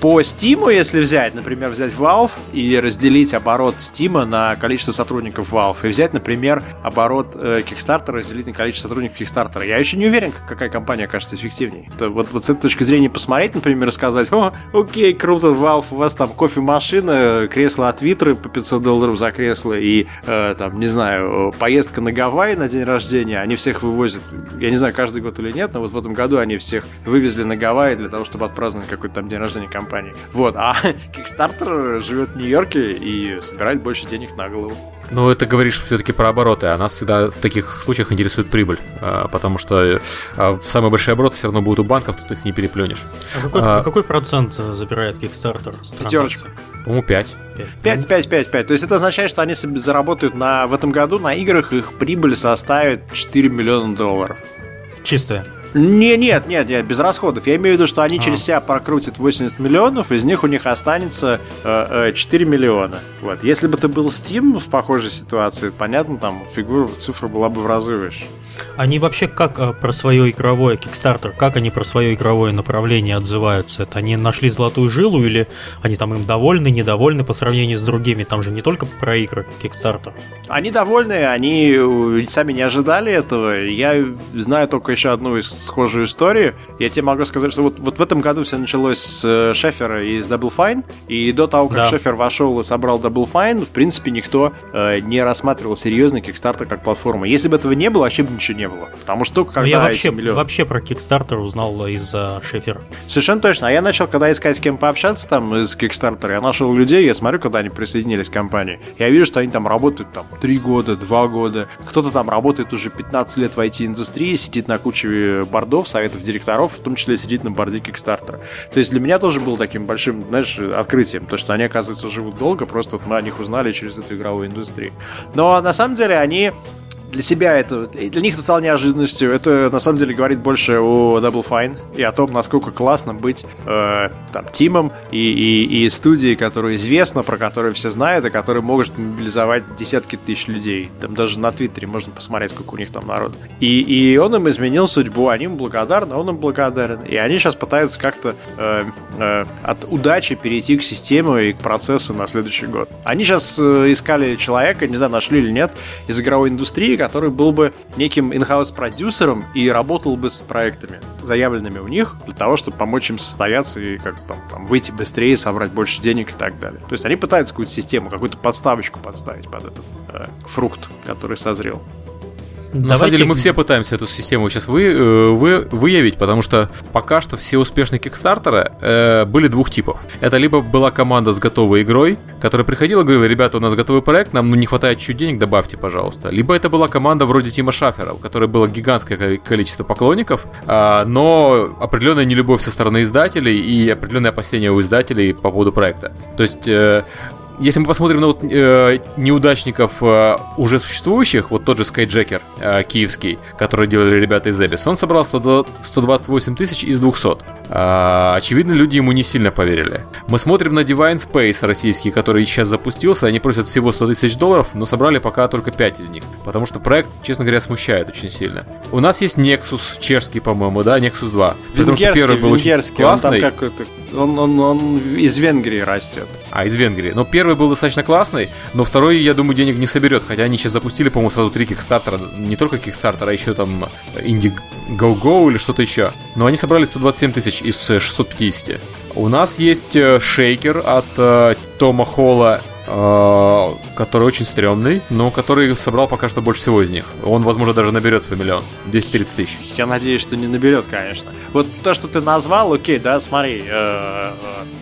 по Steam, если взять, например, взять Valve и разделить оборот Steam на количество сотрудников Valve, и взять, например, оборот э, Kickstarter разделить на количество сотрудников Kickstarter, я еще не уверен, какая компания окажется эффективнее. То, вот, вот с этой точки зрения посмотреть, например, и сказать, о, окей, круто, Valve Valve, у вас там кофемашина, кресло от Витры по 500 долларов за кресло и, э, там, не знаю, поездка на Гавайи на день рождения, они всех вывозят, я не знаю, каждый год или нет, но вот в этом году они всех вывезли на Гавайи для того, чтобы отпраздновать какой-то там день рождения компании. Вот, а Kickstarter живет в Нью-Йорке и собирает больше денег на голову. Ну, это говоришь все-таки про обороты, а нас всегда в таких случаях интересует прибыль, а, потому что а, самые большие обороты все равно будут у банков, тут их не переплюнешь. А какой, а, какой процент забирает Kickstarter? Пятерочка. По-моему, 5. 5, 5, 5, 5. То есть это означает, что они заработают на, в этом году на играх, их прибыль составит 4 миллиона долларов. Чистая. Не, нет, нет, нет, без расходов. Я имею в виду, что они а. через себя прокрутят 80 миллионов, из них у них останется э, 4 э, миллиона. Вот. Если бы это был Steam в похожей ситуации, понятно, там фигура, цифра была бы в разы выше. Они вообще как а, про свое игровое Kickstarter, как они про свое игровое направление отзываются? Это они нашли золотую жилу или они там им довольны, недовольны по сравнению с другими? Там же не только про игры Kickstarter. Они довольны, они э, сами не ожидали этого. Я знаю только еще одну из схожую историю. Я тебе могу сказать, что вот, вот в этом году все началось с э, Шефера и с Double Fine, и до того, как да. Шефер вошел и собрал Double Fine, в принципе, никто э, не рассматривал серьезно Kickstarter как платформу. Если бы этого не было, вообще бы ничего не было. Потому что только ну, когда я вообще, миллион... вообще про Kickstarter узнал из-за Шефера. Совершенно точно. А я начал, когда искать с кем пообщаться там из Kickstarter, я нашел людей, я смотрю, когда они присоединились к компании. Я вижу, что они там работают там 3 года, 2 года. Кто-то там работает уже 15 лет в IT-индустрии, сидит на куче бордов, советов директоров, в том числе сидит на борде Kickstarter. То есть для меня тоже было таким большим, знаешь, открытием, то, что они, оказывается, живут долго, просто вот мы о них узнали через эту игровую индустрию. Но на самом деле они для себя это, для них это стало неожиданностью. Это на самом деле говорит больше о Double Fine и о том, насколько классно быть э, там тимом и, и, и студией, которая известна, про которую все знают, и которая может мобилизовать десятки тысяч людей. Там даже на Твиттере можно посмотреть, сколько у них там народу. И, и он им изменил судьбу, они им благодарны, он им благодарен. И они сейчас пытаются как-то э, э, от удачи перейти к системе и к процессу на следующий год. Они сейчас э, искали человека, не знаю, нашли или нет, из игровой индустрии, который был бы неким инхаус продюсером и работал бы с проектами, заявленными у них, для того, чтобы помочь им состояться и как там, там выйти быстрее, собрать больше денег и так далее. То есть они пытаются какую-то систему, какую-то подставочку подставить под этот э, фрукт, который созрел. Давайте... На самом деле мы все пытаемся эту систему сейчас вы, э, вы, выявить, потому что пока что все успешные кикстартеры э, были двух типов. Это либо была команда с готовой игрой, которая приходила и говорила, ребята, у нас готовый проект, нам не хватает чуть денег, добавьте, пожалуйста. Либо это была команда вроде Тима Шафера, у которой было гигантское количество поклонников, э, но определенная нелюбовь со стороны издателей и определенное опасение у издателей по поводу проекта. То есть э, если мы посмотрим на вот, э, неудачников э, уже существующих, вот тот же Skyjacker э, киевский, который делали ребята из Эбис, он собрал 100, 128 тысяч из 200. Э, очевидно, люди ему не сильно поверили. Мы смотрим на Divine Space российский, который сейчас запустился, они просят всего 100 тысяч долларов, но собрали пока только 5 из них, потому что проект, честно говоря, смущает очень сильно. У нас есть Nexus, чешский, по-моему, да, Nexus 2. Потому что первый был очень классный. Он, там он, он, он из Венгрии растет. А, из Венгрии. Но первый был достаточно классный, но второй, я думаю, денег не соберет. Хотя они сейчас запустили, по-моему, сразу три кикстартера. Не только кикстартера, а еще там Indiegogo или что-то еще. Но они собрали 127 тысяч из 650. У нас есть э, шейкер от э, Тома Холла Э, который очень стрёмный, но который собрал пока что больше всего из них. Он, возможно, даже наберет свой миллион. 230 тысяч. Я надеюсь, что не наберет, конечно. Вот то, что ты назвал, окей, да, смотри, э, э,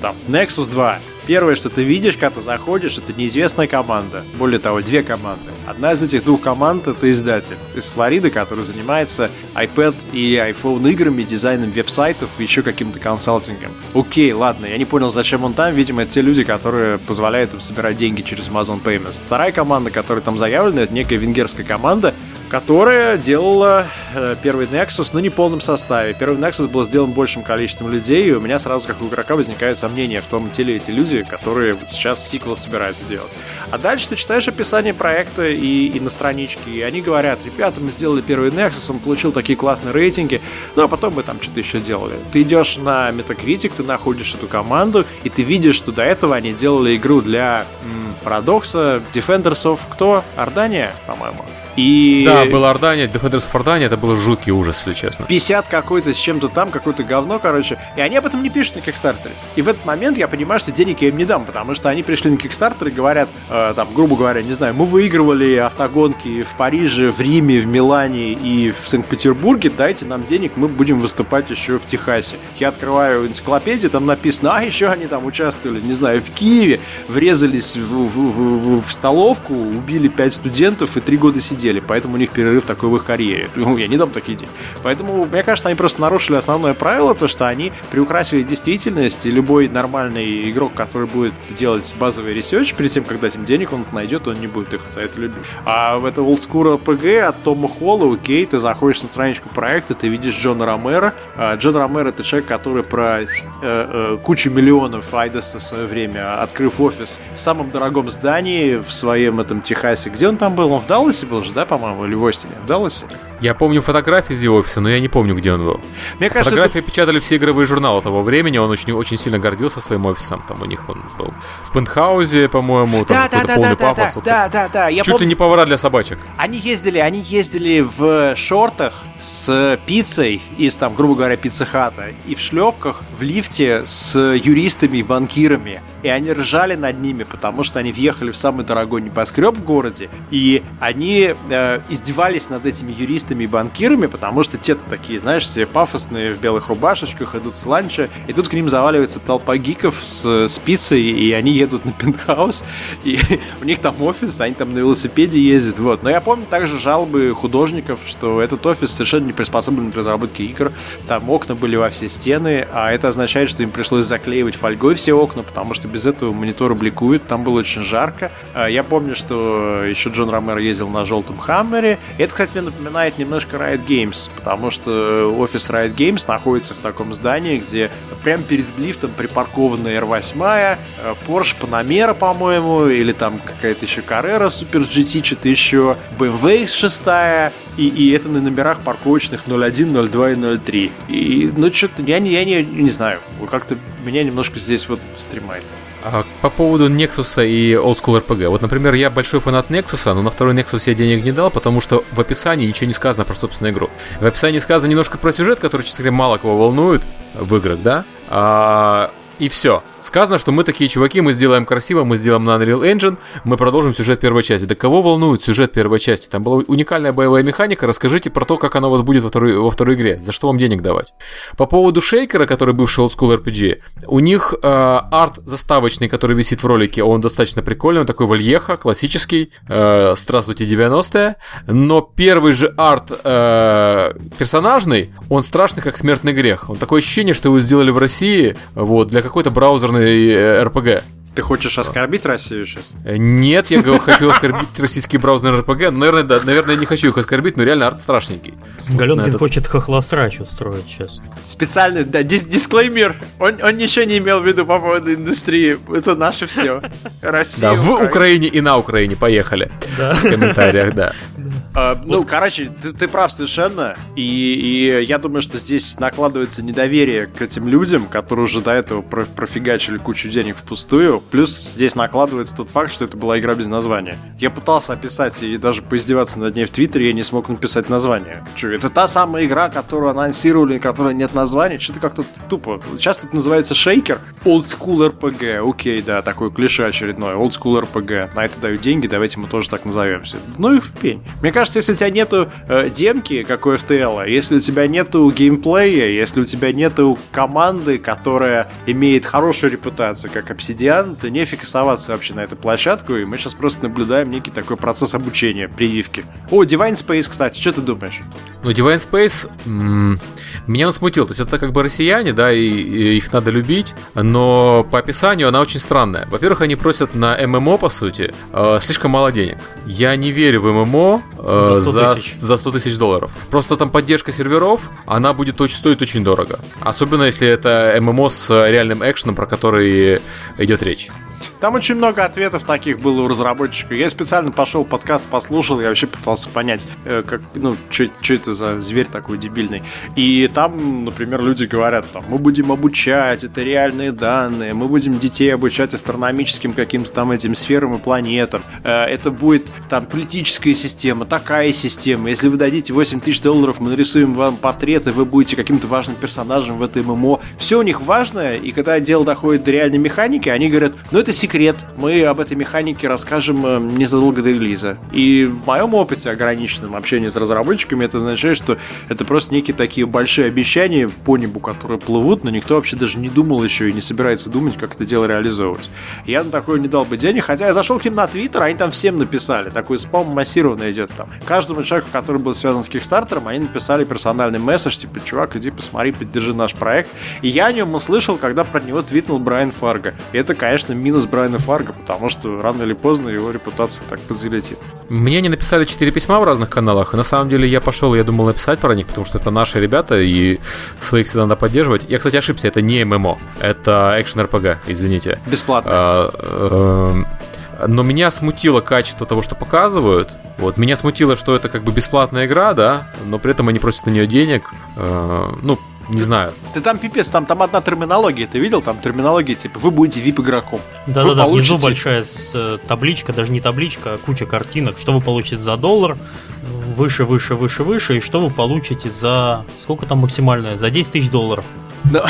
там, Nexus 2, Первое, что ты видишь, когда ты заходишь, это неизвестная команда. Более того, две команды. Одна из этих двух команд это издатель из Флориды, который занимается iPad и iPhone играми, дизайном веб-сайтов и еще каким-то консалтингом. Окей, ладно, я не понял, зачем он там. Видимо, это те люди, которые позволяют им собирать деньги через Amazon Payments. Вторая команда, которая там заявлена, это некая венгерская команда, которая делала э, первый Nexus, но не в полном составе. Первый Nexus был сделан большим количеством людей, и у меня сразу, как у игрока, возникает сомнение в том, те ли эти люди, которые вот сейчас сиквел собираются делать. А дальше ты читаешь описание проекта и, и на страничке, и они говорят, ребята, мы сделали первый Nexus, он получил такие классные рейтинги, ну а потом мы там что-то еще делали. Ты идешь на Metacritic, ты находишь эту команду, и ты видишь, что до этого они делали игру для м, Парадокса, Defenders of кто? Ордания, по-моему. И... Да, был Ardania, Defenders of Ardania, это был жуткий ужас, если честно. 50 какой-то с чем-то там, какое-то говно, короче. И они об этом не пишут на Кикстартере. И в этот момент я понимаю, что денег я им не дам, потому что они пришли на Кикстартер и говорят, э, там, грубо говоря, не знаю, мы выигрывали автогонки в Париже, в Риме, в Милане и в Санкт-Петербурге, дайте нам денег, мы будем выступать еще в Техасе. Я открываю энциклопедию, там написано, а еще они там участвовали, не знаю, в Киеве, врезались в, в, в, в столовку, убили пять студентов и три года сидели, поэтому у них перерыв такой в их карьере. Ну, я не дам такие деньги. Поэтому, мне кажется, они просто нарушили основное правило, то, что они приукрасили действительность, и любой нормальный игрок, который будет делать базовый research перед тем, когда этим денег он найдет, он не будет их за это любить. А вот это old school RPG от Тома Холла, окей, ты заходишь на страничку проекта, ты видишь Джона Ромеро. А, Джон Ромеро это человек, который про э, э, кучу миллионов Айдоса в свое время, открыв офис в самом дорогом здании в своем этом Техасе. Где он там был? Он в Далласе был же, да, по-моему, или в Остине? В Далласе? Я помню фотографии из его офиса, но я не помню, где он был. Мне кажется, фотографии это... печатали все игровые журналы того времени, он очень, очень сильно гордился своим офисом. Там у них он был в пентхаузе, по-моему, там да, да, полный да, пафос. Да, вот да, да, да. Я Чуть пом... ли не повара для собачек. Они ездили, они ездили в шортах с пиццей из, там, грубо говоря, пиццехата, и в шлепках в лифте с юристами и банкирами. И они ржали над ними, потому что они въехали в самый дорогой небоскреб в городе, и они э, издевались над этими юристами и банкирами, потому что те-то такие, знаешь, все пафосные в белых рубашечках, идут с ланча, и тут к ним заваливается толпа гиков с, с и они едут на пентхаус, и у них там офис, они там на велосипеде ездят, вот. Но я помню также жалобы художников, что этот офис совершенно не приспособлен для разработки игр, там окна были во все стены, а это означает, что им пришлось заклеивать фольгой все окна, потому что без этого мониторы бликуют, там было очень жарко. А, я помню, что еще Джон Ромеро ездил на желтом Хаммере. Это, кстати, мне напоминает немножко Riot Games, потому что офис Riot Games находится в таком здании, где прямо перед лифтом припаркована R8, Porsche Panamera, по-моему, или там какая-то еще Carrera Super GT, что-то еще, BMW X6, и, и это на номерах парковочных 01, 02 и 03. И, ну, что-то я не, я не, не знаю, как-то меня немножко здесь вот стремает. А, по поводу Nexus и Old School RPG. Вот, например, я большой фанат Nexus, но на второй Nexus я денег не дал, потому что в описании ничего не сказано про собственную игру. В описании сказано немножко про сюжет, который, честно говоря, мало кого волнует в играх, да? А, и все. Сказано, что мы такие чуваки, мы сделаем красиво, мы сделаем на Unreal Engine, мы продолжим сюжет первой части. Да кого волнует сюжет первой части? Там была уникальная боевая механика, расскажите про то, как она у вас будет во второй, во второй игре, за что вам денег давать. По поводу Шейкера, который бывший Old School RPG, у них э, арт заставочный, который висит в ролике, он достаточно прикольный, он такой вальеха, классический, э, здравствуйте 90-е, но первый же арт э, персонажный, он страшный, как смертный грех. Он такое ощущение, что его сделали в России, вот, для какой-то браузер браузерный РПГ. Ты хочешь оскорбить Россию сейчас? Э, нет, я хочу оскорбить российские браузерные РПГ. Наверное, да, наверное, не хочу их оскорбить, но реально арт страшненький. Галенкин этот... хочет хохлосрач устроить сейчас. Специально, да, дис дисклеймер. Он, он ничего не имел в виду по поводу индустрии. Это наше все. Россия, Да, в Украине и на Украине. Поехали. Да. В комментариях, да. Вот, ну, короче, ты, ты прав совершенно. И, и я думаю, что здесь накладывается недоверие к этим людям, которые уже до этого профигачили кучу денег впустую. Плюс здесь накладывается тот факт, что это была игра без названия. Я пытался описать и даже поиздеваться над ней в Твиттере, я не смог написать название. Че, это та самая игра, которую анонсировали, которой нет названия? Что-то как-то тупо. Сейчас это называется Шейкер. Old School RPG. Окей, да, такой клише очередной. Old School RPG. На это дают деньги, давайте мы тоже так назовемся. Ну и в пень. Мне кажется, если у тебя нету э, демки, как у FTL, если у тебя нету геймплея, если у тебя нету команды, которая имеет хорошую репутацию, как Obsidian, то нефиг соваться вообще на эту площадку, и мы сейчас просто наблюдаем некий такой процесс обучения, прививки. О, Divine Space, кстати, что ты думаешь? Ну, Divine Space, м- меня он смутил, то есть это как бы россияне, да, и, и их надо любить, но по описанию она очень странная. Во-первых, они просят на ММО, по сути, э, слишком мало денег. Я не верю в ММО, Э, за 100 за 100 тысяч долларов. Просто там поддержка серверов, она будет очень, стоить очень дорого. Особенно если это ММО с реальным экшеном, про который идет речь. Там очень много ответов таких было у разработчиков. Я специально пошел подкаст послушал, я вообще пытался понять, э, как, ну, что это за зверь такой дебильный. И там, например, люди говорят, там, мы будем обучать, это реальные данные, мы будем детей обучать астрономическим каким-то там этим сферам и планетам. Э, это будет там политическая система, такая система. Если вы дадите 8 тысяч долларов, мы нарисуем вам портреты, вы будете каким-то важным персонажем в этом ММО. Все у них важное, и когда дело доходит до реальной механики, они говорят, ну это секрет секрет, мы об этой механике расскажем э, незадолго до релиза. И в моем опыте, ограниченном общении с разработчиками, это означает, что это просто некие такие большие обещания по небу, которые плывут, но никто вообще даже не думал еще и не собирается думать, как это дело реализовывать. Я на такое не дал бы денег, хотя я зашел к ним на Твиттер, они там всем написали. Такой спам массированно идет там. Каждому человеку, который был связан с Кикстартером, они написали персональный месседж, типа, чувак, иди посмотри, поддержи наш проект. И я о нем услышал, когда про него твитнул Брайан Фарго. И это, конечно, минус Брайана Фарго, потому что рано или поздно его репутация так подзалетит. Мне они написали четыре письма в разных каналах, и на самом деле я пошел, я думал написать про них, потому что это наши ребята, и своих всегда надо поддерживать. Я, кстати, ошибся, это не ММО, это экшен РПГ, извините. Бесплатно. А, эм, но меня смутило качество того, что показывают. Вот, меня смутило, что это как бы бесплатная игра, да, но при этом они просят на нее денег. Э, ну, не знаю. Ты там пипец, там, там одна терминология, ты видел? Там терминология, типа, вы будете VIP-игроком. Да-да-да, получите... внизу большая э, табличка, даже не табличка, а куча картинок, что вы получите за доллар, выше, выше, выше, выше, и что вы получите за... Сколько там максимальное? За 10 тысяч долларов. Но...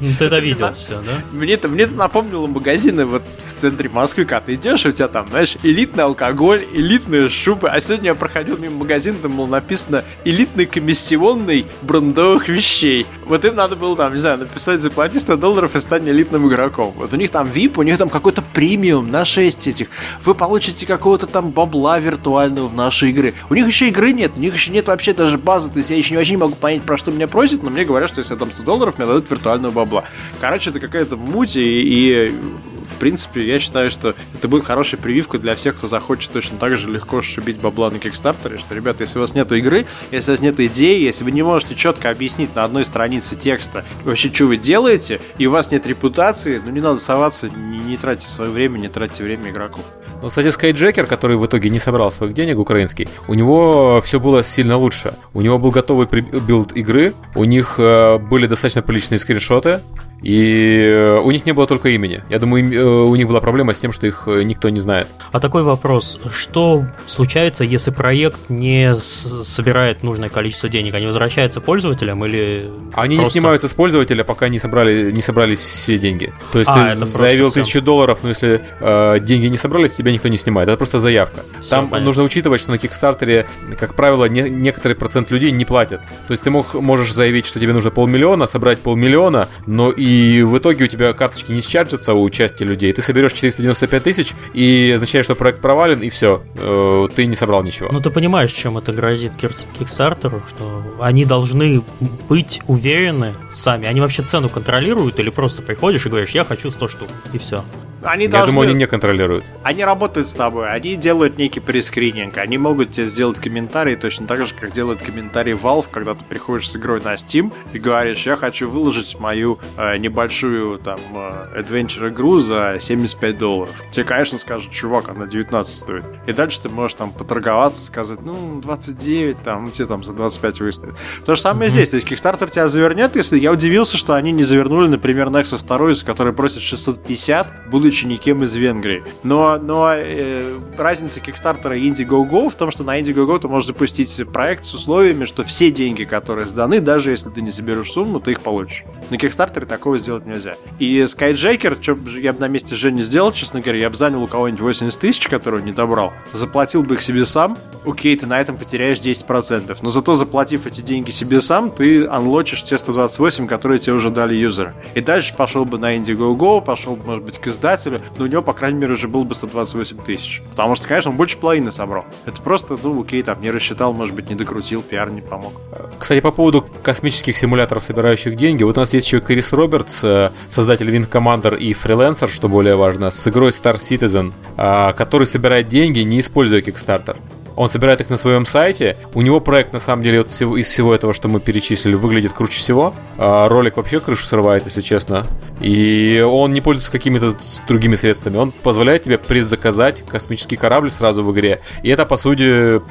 Ну, ты это видел все, да? Мне это, мне это напомнило магазины вот в центре Москвы, когда ты идешь, у тебя там, знаешь, элитный алкоголь, элитные шубы. А сегодня я проходил мимо магазина, там было написано элитный комиссионный брендовых вещей. Вот им надо было там, не знаю, написать заплати 100 долларов и стань элитным игроком. Вот у них там VIP, у них там какой-то премиум на 6 этих. Вы получите какого-то там бабла виртуального в наши игры. У них еще игры нет, у них еще нет вообще даже базы, то есть я еще не, не могу понять, про что меня просят, но мне говорят, что если я дам 100 долларов, мне дадут виртуального бабла. Короче, это какая-то муть, и, и в принципе, я считаю, что это будет хорошая прививка для всех, кто захочет точно так же легко шибить бабла на Кикстартере, что, ребята, если у вас нет игры, если у вас нет идеи, если вы не можете четко объяснить на одной странице текста вообще, что вы делаете, и у вас нет репутации, ну не надо соваться, не, не тратьте свое время, не тратьте время игроков. Ну, кстати, Skyjacker, который в итоге не собрал своих денег, украинский, у него все было сильно лучше. У него был готовый билд игры, у них э, были достаточно приличные скриншоты, и э, у них не было только имени. Я думаю, э, у них была проблема с тем, что их э, никто не знает. А такой вопрос. Что случается, если проект не собирает нужное количество денег? Они возвращаются пользователям или Они просто... не снимаются с пользователя, пока не, собрали, не собрались все деньги. То есть а, ты заявил тысячу долларов, но если э, деньги не собрались, тебя никто не снимает. Это просто заявка. Все, Там понятно. нужно учитывать, что на Кикстартере, как правило, не, некоторый процент людей не платят. То есть ты мог, можешь заявить, что тебе нужно полмиллиона, собрать полмиллиона, но и и в итоге у тебя карточки не счарджатся у части людей, ты соберешь 495 тысяч и означает, что проект провален, и все, э, ты не собрал ничего. Ну ты понимаешь, чем это грозит Кикстартеру, что они должны быть уверены сами, они вообще цену контролируют или просто приходишь и говоришь, я хочу 100 штук, и все. Они Я должны... думаю, они не контролируют. Они работают с тобой, они делают некий прескрининг, они могут тебе сделать комментарий точно так же, как делает комментарий Valve, когда ты приходишь с игрой на Steam и говоришь, я хочу выложить мою э, небольшую там э, adventure игру за 75 долларов. Тебе, конечно, скажут, чувак, она 19 стоит. И дальше ты можешь там поторговаться, сказать, ну, 29, там, ну, тебе там за 25 выставят. То же самое mm-hmm. здесь. То есть Kickstarter тебя завернет, если я удивился, что они не завернули, например, Nexus 2, который просит 650, будучи никем из Венгрии. Но, но э, разница Кикстартера и Indiegogo в том, что на Indiegogo ты можешь запустить проект с условиями, что все деньги, которые сданы, даже если ты не соберешь сумму, ты их получишь. На Кикстартере такого сделать нельзя. И Skyjacker, что я бы на месте Жени сделал, честно говоря, я бы занял у кого-нибудь 80 тысяч, которые не добрал, заплатил бы их себе сам, окей, ты на этом потеряешь 10%, но зато заплатив эти деньги себе сам, ты анлочишь те 128, которые тебе уже дали юзеры. И дальше пошел бы на Indiegogo, пошел бы, может быть, к издателю, но у него, по крайней мере, уже было бы 128 тысяч. Потому что, конечно, он больше половины собрал. Это просто, ну, окей, там, не рассчитал, может быть, не докрутил, пиар не помог. Кстати, по поводу космических симуляторов, собирающих деньги, вот у нас есть еще Крис Робертс, э, создатель Wing Commander и фрилансер, что более важно, с игрой Star Citizen, а, который собирает деньги, не используя Kickstarter он собирает их на своем сайте. У него проект, на самом деле, из всего этого, что мы перечислили, выглядит круче всего. А ролик вообще крышу срывает, если честно. И он не пользуется какими-то другими средствами. Он позволяет тебе предзаказать космический корабль сразу в игре. И это, по сути,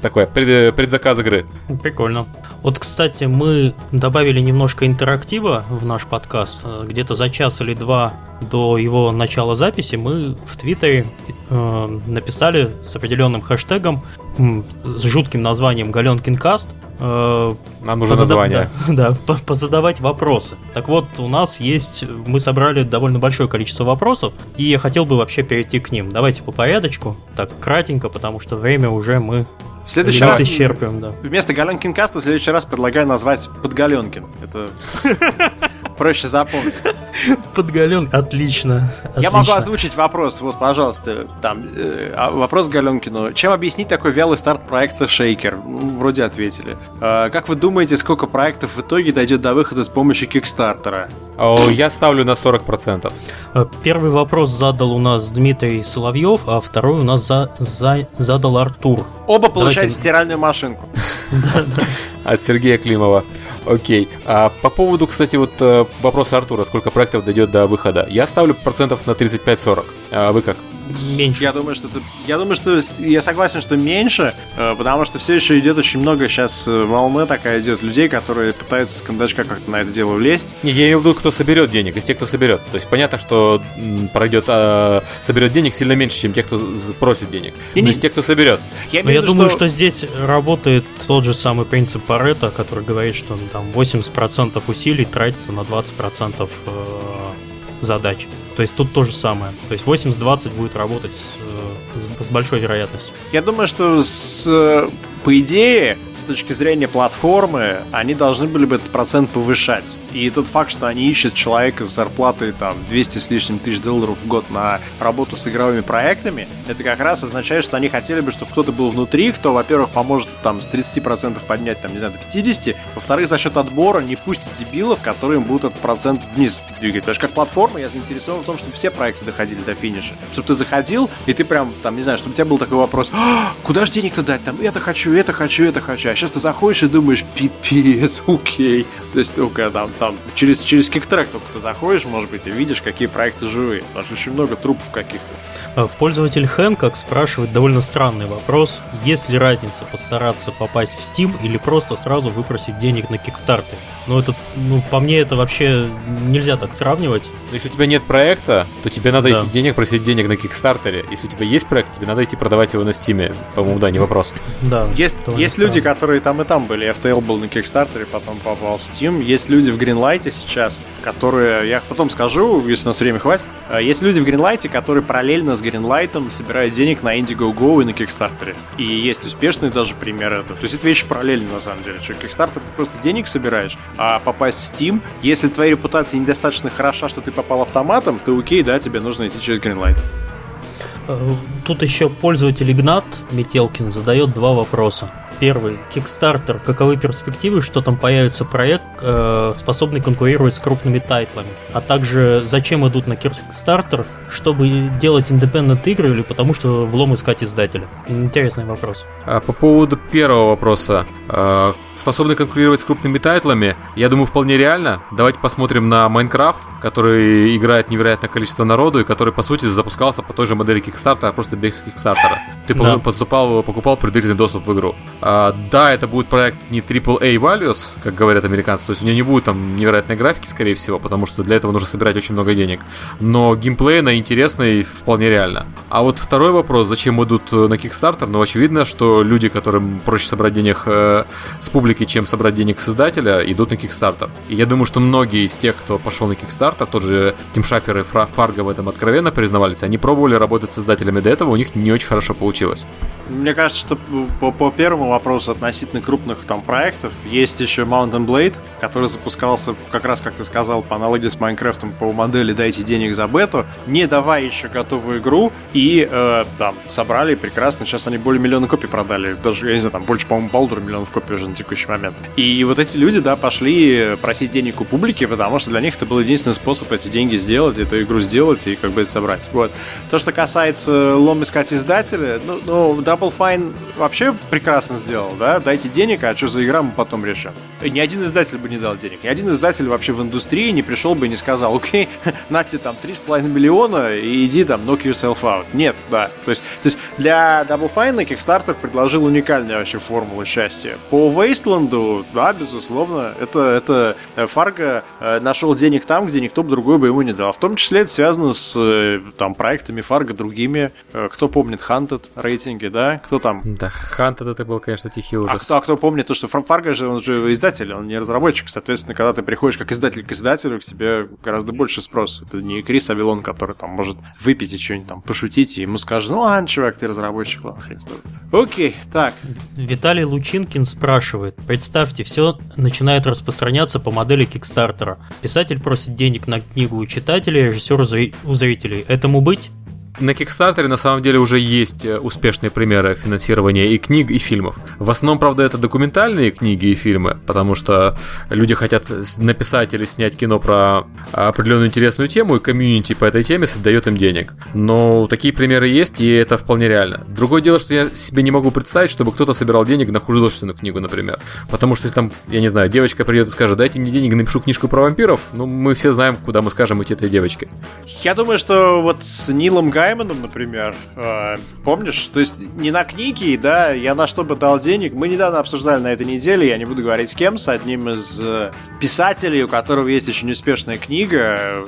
такое пред, предзаказ игры. Прикольно. Вот, кстати, мы добавили немножко интерактива в наш подкаст. Где-то за час или два до его начала записи мы в Твиттере э, написали с определенным хэштегом с жутким названием Галенкин Каст э, Нам нужно название. Да, да позадавать вопросы. Так вот, у нас есть, мы собрали довольно большое количество вопросов, и я хотел бы вообще перейти к ним. Давайте по порядочку, так кратенько, потому что время уже мы в следующий раз исчерпываем, да. Вместо Галенкин каста в следующий раз предлагаю назвать Подгаленкин. Это проще запомнить. Подгален, отлично. Я могу озвучить вопрос, вот, пожалуйста, там, э, а, вопрос Галенкину. Чем объяснить такой вялый старт проекта Shaker? Ну, вроде ответили. Э, как вы думаете, сколько проектов в итоге дойдет до выхода с помощью Кикстартера? О, я ставлю на 40%. Э, первый вопрос задал у нас Дмитрий Соловьев, а второй у нас за, за, задал Артур. Оба получают Давайте... стиральную машинку. От Сергея Климова. Окей. А по поводу, кстати, вот э, вопроса Артура, сколько проектов дойдет до выхода. Я ставлю процентов на 35-40. А вы как? Меньше. Я думаю, что это, я думаю, что я согласен, что меньше, э, потому что все еще идет очень много сейчас э, волны такая идет людей, которые пытаются с кондачка как-то на это дело влезть. Не, я имею в виду, кто соберет денег, из тех, кто соберет. То есть понятно, что пройдет, а, соберет денег сильно меньше, чем тех, кто просит денег. И Но не... из тех, кто соберет. Я, Но я думаю, что... что здесь работает тот же самый принцип Парета, который говорит, что ну, там 80% усилий тратится на 20% э, задач. То есть тут то же самое. То есть 80-20 будет работать э, с, большой вероятностью. Я думаю, что с по идее, с точки зрения платформы, они должны были бы этот процент повышать. И тот факт, что они ищут человека с зарплатой там 200 с лишним тысяч долларов в год на работу с игровыми проектами, это как раз означает, что они хотели бы, чтобы кто-то был внутри, кто, во-первых, поможет там с 30% поднять, там, не знаю, до 50%, во-вторых, за счет отбора не пустит дебилов, которые им будут этот процент вниз двигать. Потому что как платформа я заинтересован в том, чтобы все проекты доходили до финиша. Чтобы ты заходил, и ты прям, там, не знаю, чтобы у тебя был такой вопрос, «А, куда же денег-то дать? Там, это хочу, это хочу, это хочу. А сейчас ты заходишь и думаешь, пипец, окей. То есть только там, там через, через киктрек только ты заходишь, может быть, и видишь, какие проекты живые. Потому что очень много трупов каких-то. Э, пользователь Хэнкок спрашивает довольно странный вопрос. Есть ли разница постараться попасть в Steam или просто сразу выпросить денег на Kickstarter? Ну, это, ну, по мне, это вообще нельзя так сравнивать. Если у тебя нет проекта, то тебе надо да. идти денег, просить денег на Kickstarter. Если у тебя есть проект, тебе надо идти продавать его на Steam. По-моему, да, не вопрос. Да. Есть, есть люди, которые там и там были. FTL был на Kickstarter, потом попал в Steam. Есть люди в Greenlight сейчас, которые, я потом скажу, если у нас время хватит. Э, есть люди в Greenlight, которые параллельно с Greenlight собирают денег на Indiegogo и на Kickstarter. И есть успешные даже примеры этого. То есть это вещи параллельно на самом деле. Что Kickstarter ты просто денег собираешь, а попасть в Steam, если твоя репутация недостаточно хороша, что ты попал автоматом, то окей, да, тебе нужно идти через Greenlight. Э, тут еще пользователь Игнат Метелкин задает два вопроса. Первый. Kickstarter. Каковы перспективы, что там появится проект, э, способный конкурировать с крупными тайтлами? А также, зачем идут на Kickstarter? Чтобы делать independent игры или потому что влом искать издателя? Интересный вопрос. А по поводу первого вопроса. Способный конкурировать с крупными тайтлами? Я думаю, вполне реально. Давайте посмотрим на Minecraft, который играет невероятное количество народу и который, по сути, запускался по той же модели Kickstarter, а просто без Kickstarter. Ты да. поступал, покупал предварительный доступ в игру. А, да, это будет проект не AAA values, как говорят американцы, то есть у него не будет там невероятной графики, скорее всего, потому что для этого нужно собирать очень много денег. Но геймплейно интересно и вполне реально. А вот второй вопрос, зачем идут на Kickstarter? Ну, очевидно, что люди, которым проще собрать денег э, с публики, чем собрать денег с издателя, идут на Kickstarter. И я думаю, что многие из тех, кто пошел на Kickstarter, тот же Тим Шафер и Фарго в этом откровенно признавались, они пробовали работать с издателями до этого, у них не очень хорошо получилось. Мне кажется, что по, по первому вопросу относительно крупных там проектов. Есть еще Mountain Blade, который запускался как раз, как ты сказал, по аналогии с Майнкрафтом по модели «дайте денег за бету», не давая еще готовую игру, и э, там собрали прекрасно. Сейчас они более миллиона копий продали. Даже, я не знаю, там больше, по-моему, полутора миллионов копий уже на момент. И вот эти люди, да, пошли просить денег у публики, потому что для них это был единственный способ эти деньги сделать, эту игру сделать и как бы это собрать. Вот. То, что касается лом искать издателя, ну, ну Double Fine вообще прекрасно сделал, да, дайте денег, а что за игра мы потом решим. Ни один издатель бы не дал денег, ни один издатель вообще в индустрии не пришел бы и не сказал, окей, нате там 3,5 миллиона и иди там knock yourself out. Нет, да. То есть, то есть для Double Fine Kickstarter предложил уникальную вообще формулу счастья. По Wasteland, да, безусловно, это, это э, Фарго э, нашел денег там, где никто бы другой бы ему не дал. В том числе это связано с э, там проектами Фарго другими. Кто помнит Hunted рейтинги, да? Кто там? Да, Хант это был, конечно, тихий А ужас. кто, а кто помнит то, что Фар- Фарго же, он же издатель, он не разработчик. Соответственно, когда ты приходишь как издатель к издателю, к тебе гораздо больше спрос. Это не Крис Авилон, который там может выпить и что-нибудь там пошутить, и ему скажут, ну ладно, чувак, ты разработчик, ладно, хрен с тобой. Окей, так. Виталий Лучинкин спрашивает, представьте, все начинает распространяться по модели Кикстартера. Писатель просит денег на книгу у читателей, режиссер у зрителей. Этому быть? На Кикстартере на самом деле уже есть э, успешные примеры финансирования и книг, и фильмов. В основном, правда, это документальные книги и фильмы, потому что люди хотят написать или снять кино про определенную интересную тему, и комьюнити по этой теме дает им денег. Но такие примеры есть, и это вполне реально. Другое дело, что я себе не могу представить, чтобы кто-то собирал денег на художественную книгу, например. Потому что если там, я не знаю, девочка придет и скажет, дайте мне денег, напишу книжку про вампиров, ну, мы все знаем, куда мы скажем идти этой девочке. Я думаю, что вот с Нилом Гайманом, например, э, помнишь, то есть не на книги, да, я на что бы дал денег. Мы недавно обсуждали на этой неделе, я не буду говорить с кем, с одним из э, писателей, у которого есть очень успешная книга, э,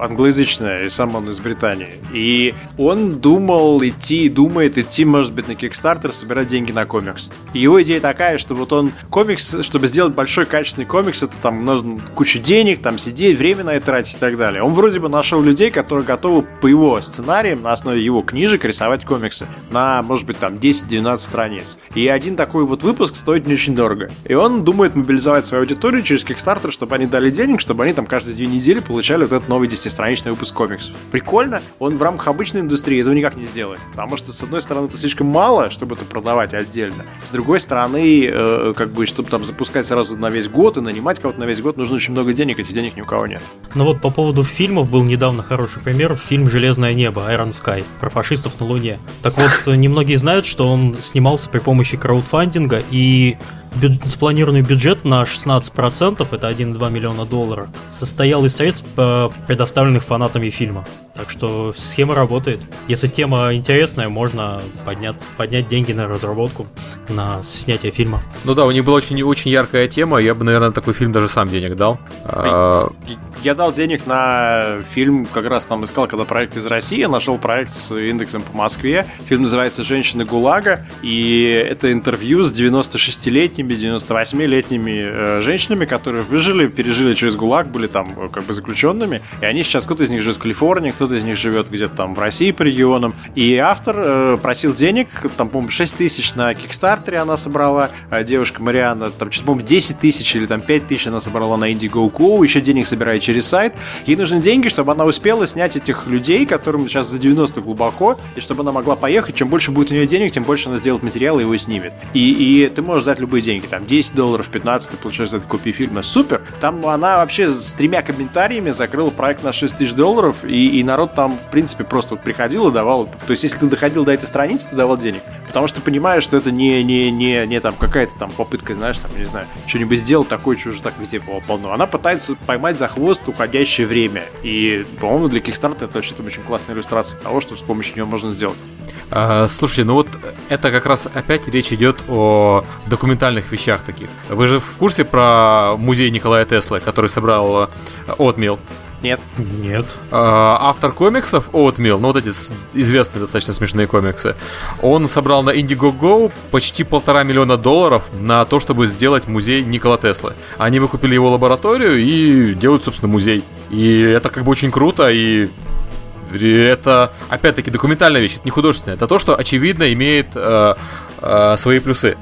англоязычная, и сам он из Британии. И он думал идти, думает идти, может быть, на Kickstarter, собирать деньги на комикс. И его идея такая, что вот он комикс, чтобы сделать большой качественный комикс, это там нужно кучу денег, там сидеть, время на это тратить и так далее. Он вроде бы нашел людей, которые готовы по его сценариям, на основе его книжек, рисовать комиксы на, может быть, там 10-12 страниц. И один такой вот выпуск стоит не очень дорого. И он думает мобилизовать свою аудиторию через Kickstarter, чтобы они дали денег, чтобы они там каждые две недели получали вот этот новый 10-страничный выпуск комиксов. Прикольно, он в рамках обычной индустрии этого никак не сделает. Потому что, с одной стороны, это слишком мало, чтобы это продавать отдельно. С другой стороны, э, как бы, чтобы там запускать сразу на весь год и нанимать кого-то на весь год, нужно очень много денег, этих денег ни у кого нет. Ну вот по поводу фильмов был недавно хороший пример, фильм «Железное небо» Iron Sky про фашистов на Луне. Так вот, немногие знают, что он снимался при помощи краудфандинга и бю- спланированный бюджет на 16%, это 1,2 миллиона долларов, состоял из средств, э, предоставленных фанатами фильма. Так что схема работает. Если тема интересная, можно поднять, поднять деньги на разработку, на снятие фильма. Ну да, у них была очень, очень яркая тема, я бы, наверное, на такой фильм даже сам денег дал. А, Я дал денег на фильм, как раз там искал, когда проект из России, я нашел проект с индексом по Москве. Фильм называется «Женщины ГУЛАГа», и это интервью с 96-летними, 98-летними э, женщинами, которые выжили, пережили через ГУЛАГ, были там э, как бы заключенными, и они сейчас, кто-то из них живет в Калифорнии, кто-то из них живет где-то там в России по регионам, и автор э, просил денег, там, по-моему, 6 тысяч на Кикстартере она собрала, а девушка Марианна, там, что-то, по-моему, 10 тысяч или там 5 тысяч она собрала на Indiegogo, еще денег собирает через сайт. Ей нужны деньги, чтобы она успела снять этих людей, которым сейчас за 90 глубоко, и чтобы она могла поехать. Чем больше будет у нее денег, тем больше она сделает материал и его снимет. И, и ты можешь дать любые деньги, там 10 долларов, 15, ты получаешь за это копии фильма. Супер! Там она вообще с тремя комментариями закрыла проект на 6 тысяч долларов, и, и народ там, в принципе, просто вот приходил и давал. То есть, если ты доходил до этой страницы, ты давал денег. Потому что понимаешь, что это не, не, не, не там какая-то там попытка, знаешь, там, не знаю, что-нибудь сделать такое, что уже так везде было полно. Она пытается поймать за хвост уходящее время. И, по-моему, для Kickstarter это вообще там очень классная иллюстрация того, что с помощью нее можно сделать. а, слушайте, ну вот это как раз опять речь идет о документальных вещах таких. Вы же в курсе про музей Николая Теслы, который собрал Отмил? Нет. Нет. автор комиксов Oatmeal, ну вот эти известные достаточно смешные комиксы, он собрал на Indiegogo почти полтора миллиона долларов на то, чтобы сделать музей Никола Теслы. Они выкупили его лабораторию и делают, собственно, музей. И это как бы очень круто, и это, опять-таки, документальная вещь, это не художественная. Это то, что, очевидно, имеет э, э, свои плюсы.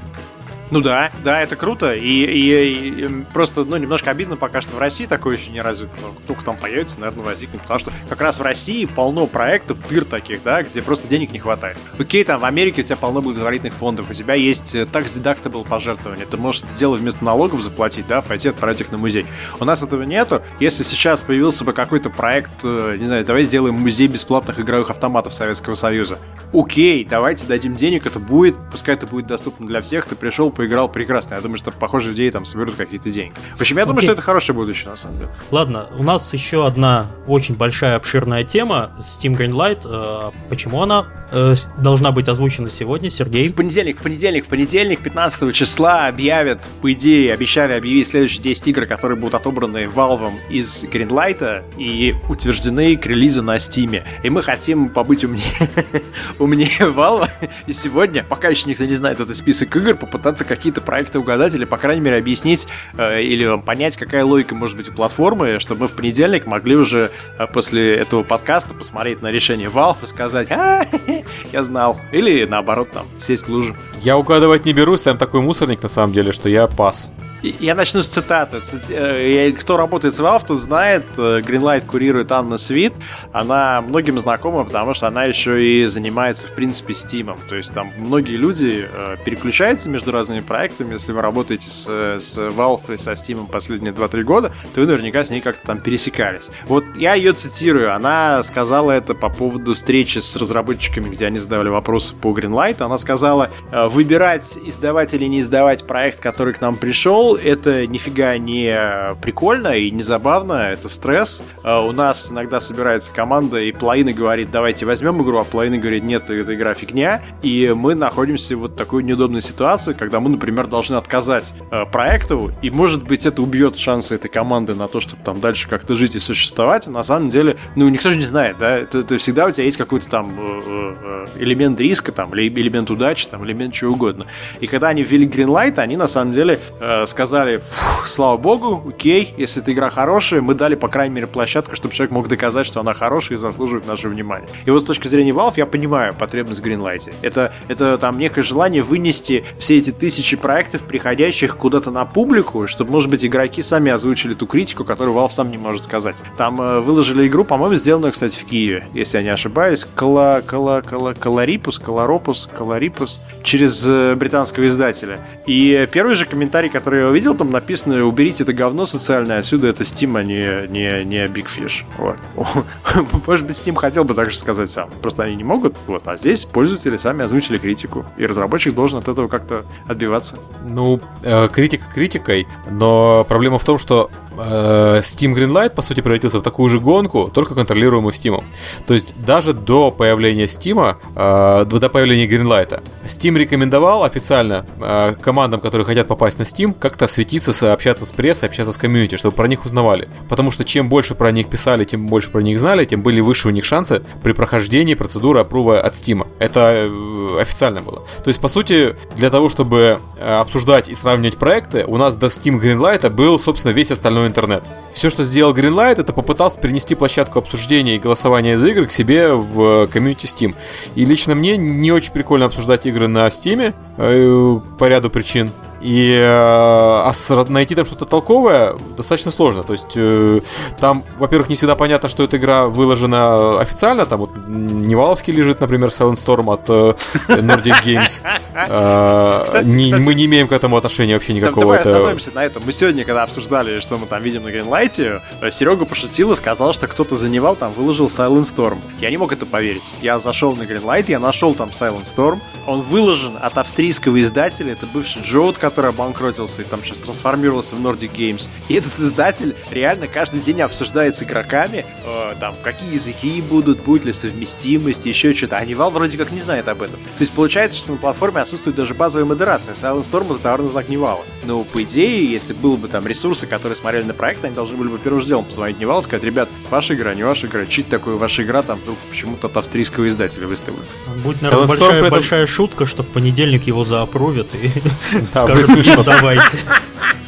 Ну да, да, это круто. И, и- и просто, ну, немножко обидно пока что в России такое еще не развито. Но только там появится, наверное, возникнет. Потому что как раз в России полно проектов, дыр таких, да, где просто денег не хватает. Окей, там в Америке у тебя полно благотворительных фондов, у тебя есть tax deductible пожертвования. Ты можешь это дело вместо налогов заплатить, да, пойти отправить их на музей. У нас этого нету. Если сейчас появился бы какой-то проект, э, не знаю, давай сделаем музей бесплатных игровых автоматов Советского Союза. Окей, давайте дадим денег, это будет, пускай это будет доступно для всех, ты пришел, поиграл прекрасно. Я думаю, что похожие идеи там соберут какие-то деньги. В общем, я думаю, Окей. что это хорошее будущее, на самом деле. Ладно, у нас еще одна очень большая обширная тема Steam Greenlight. Э, Почему она э, должна быть озвучена сегодня, Сергей. В понедельник, в понедельник, в понедельник, 15 числа объявят, по идее, обещали объявить следующие 10 игр, которые будут отобраны Valve из Greenlight и утверждены к релизу на Steam. И мы хотим побыть умнее, умнее Valve. И сегодня, пока еще никто не знает этот список игр, попытаться какие-то проекты угадать или, по крайней мере, объяснить э, или понять, какая логика может быть у платформы, чтобы мы в понедельник могли уже э, после этого подкаста посмотреть на решение Valve и сказать, а, я знал. Или наоборот, там, сесть в лужу. Я угадывать не берусь, там такой мусорник на самом деле, что я пас. Я начну с цитаты. Э, кто работает с Valve, тот знает, э, Greenlight курирует Анна Свит. Она многим знакома, потому что она еще и занимается, в принципе, Steam. То есть там многие люди э, переключаются между разными проектами. Если вы работаете с, с Valve и со Steam последние 2-3 года, то вы наверняка с ней как-то там пересекались. Вот я ее цитирую. Она сказала это по поводу встречи с разработчиками, где они задавали вопросы по Greenlight. Она сказала, выбирать, издавать или не издавать проект, который к нам пришел, это нифига не прикольно и не забавно, это стресс. А у нас иногда собирается команда, и половина говорит, давайте возьмем игру, а половина говорит, нет, эта игра фигня. И мы находимся вот такой неудобной ситуации, когда мы, например, должны отказать э, проекту, и, может быть, это убьет шансы этой команды на то, чтобы там дальше как-то жить и существовать. на самом деле, ну, никто же не знает, да, это, это всегда у тебя есть какой-то там э, э, элемент риска, там, или элемент удачи, там, элемент чего угодно. И когда они ввели Greenlight, они, на самом деле, э, сказали, слава богу, окей, если эта игра хорошая, мы дали, по крайней мере, площадку, чтобы человек мог доказать, что она хорошая и заслуживает нашего внимания. И вот с точки зрения Valve я понимаю потребность в Greenlight. Это, это там некое желание вынести все эти тысячи проектов, приходящих куда-то на публику, чтобы, может быть, игроки сами озвучили ту критику, которую Valve сам не может сказать. Там э, выложили игру, по-моему, сделанную, кстати, в Киеве, если я не ошибаюсь, Кала, Кала, Кала, Каларипус, Каларопус, Каларипус, через э, британского издателя. И первый же комментарий, который я увидел, там написано «Уберите это говно социальное, отсюда это Steam, а не, не, не Big Fish». Вот. Может быть, Steam хотел бы так же сказать сам. Просто они не могут. Вот. А здесь пользователи сами озвучили критику. И разработчик должен от этого как-то отбиваться. Ну, э, критика критикой, но проблема в том, что Steam Greenlight, по сути, превратился в такую же гонку, только контролируемую Steam. То есть даже до появления Steam, э, до появления Greenlight, Steam рекомендовал официально э, командам, которые хотят попасть на Steam, как-то светиться, общаться с прессой, общаться с комьюнити, чтобы про них узнавали. Потому что чем больше про них писали, тем больше про них знали, тем были выше у них шансы при прохождении процедуры опрува от Steam. Это э, официально было. То есть, по сути, для того, чтобы э, обсуждать и сравнивать проекты, у нас до Steam Greenlight был, собственно, весь остальной интернет. Все, что сделал Greenlight, это попытался перенести площадку обсуждения и голосования за игры к себе в комьюнити Steam. И лично мне не очень прикольно обсуждать игры на Steam э, по ряду причин. И э, а найти там что-то толковое достаточно сложно. То есть э, там, во-первых, не всегда понятно, что эта игра выложена официально. Там вот Nival овский лежит, например, Silent Storm от э, Nordic Games. Кстати, не, кстати, мы не имеем к этому отношения вообще никакого. Давай это... остановимся на этом. Мы сегодня, когда обсуждали, что мы там видим на э, Серега пошутил и сказал, что кто-то за Nival там выложил Silent Storm. Я не мог это поверить. Я зашел на Greenlight, я нашел там Silent Storm. Он выложен от австрийского издателя. Это бывший JoWooD, который обанкротился и там сейчас трансформировался в Nordic Games. И этот издатель реально каждый день обсуждает с игроками, э, там, какие языки будут, будет ли совместимость, еще что-то. А Nival вроде как не знает об этом. То есть получается, что на платформе отсутствует даже базовая модерация. Silent Storm это товарный знак Nival а. Но по идее, если было бы там ресурсы, которые смотрели на проект, они должны были бы первым делом позвонить Nival и сказать, ребят, ваша игра, не ваша игра, че-то такое ваша игра, там вдруг почему-то от австрийского издателя выставлена. Будет, наверное, большая, большая шутка, что в понедельник его заапрувят и скажут, Давайте.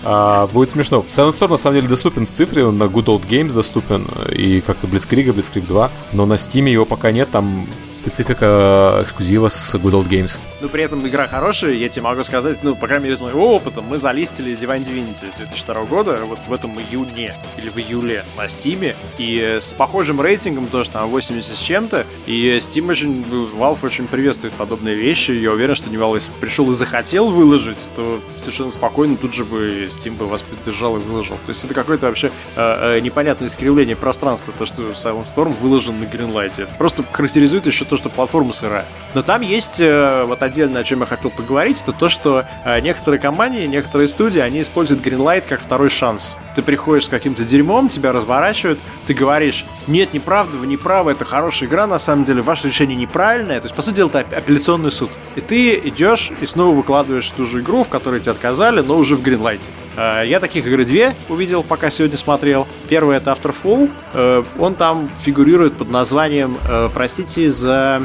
А, будет смешно. Silent Storm на самом деле доступен в цифре, он на Good Old Games доступен, и как и Blitzkrieg, и Blitzkrieg 2, но на Steam его пока нет, там специфика эксклюзива с Good Old Games. Ну, при этом игра хорошая, я тебе могу сказать, ну, по крайней мере, из моего опыта, мы залистили Divine Divinity 2002 года, вот в этом июне или в июле на Steam, и с похожим рейтингом, тоже там 80 с чем-то, и Steam очень, Valve очень приветствует подобные вещи, я уверен, что не Valve, если пришел и захотел выложить, то совершенно спокойно тут же бы Steam бы вас поддержал и выложил. То есть это какое-то вообще э, э, непонятное искривление пространства, то, что Silent Storm выложен на Greenlight. Это просто характеризует еще то, что платформа сырая. Но там есть э, вот отдельно, о чем я хотел поговорить, это то, что э, некоторые компании, некоторые студии, они используют Greenlight как второй шанс. Ты приходишь с каким-то дерьмом, тебя разворачивают, ты говоришь, нет, неправда, вы не правы, это хорошая игра, на самом деле, ваше решение неправильное. То есть, по сути дела, это апелляционный суд. И ты идешь и снова выкладываешь ту же игру, в которой тебе отказали, но уже в Greenlight. Э, я таких игры две увидел, пока сегодня смотрел. Первый это Afterfall. Э, он там фигурирует под названием, э, простите за...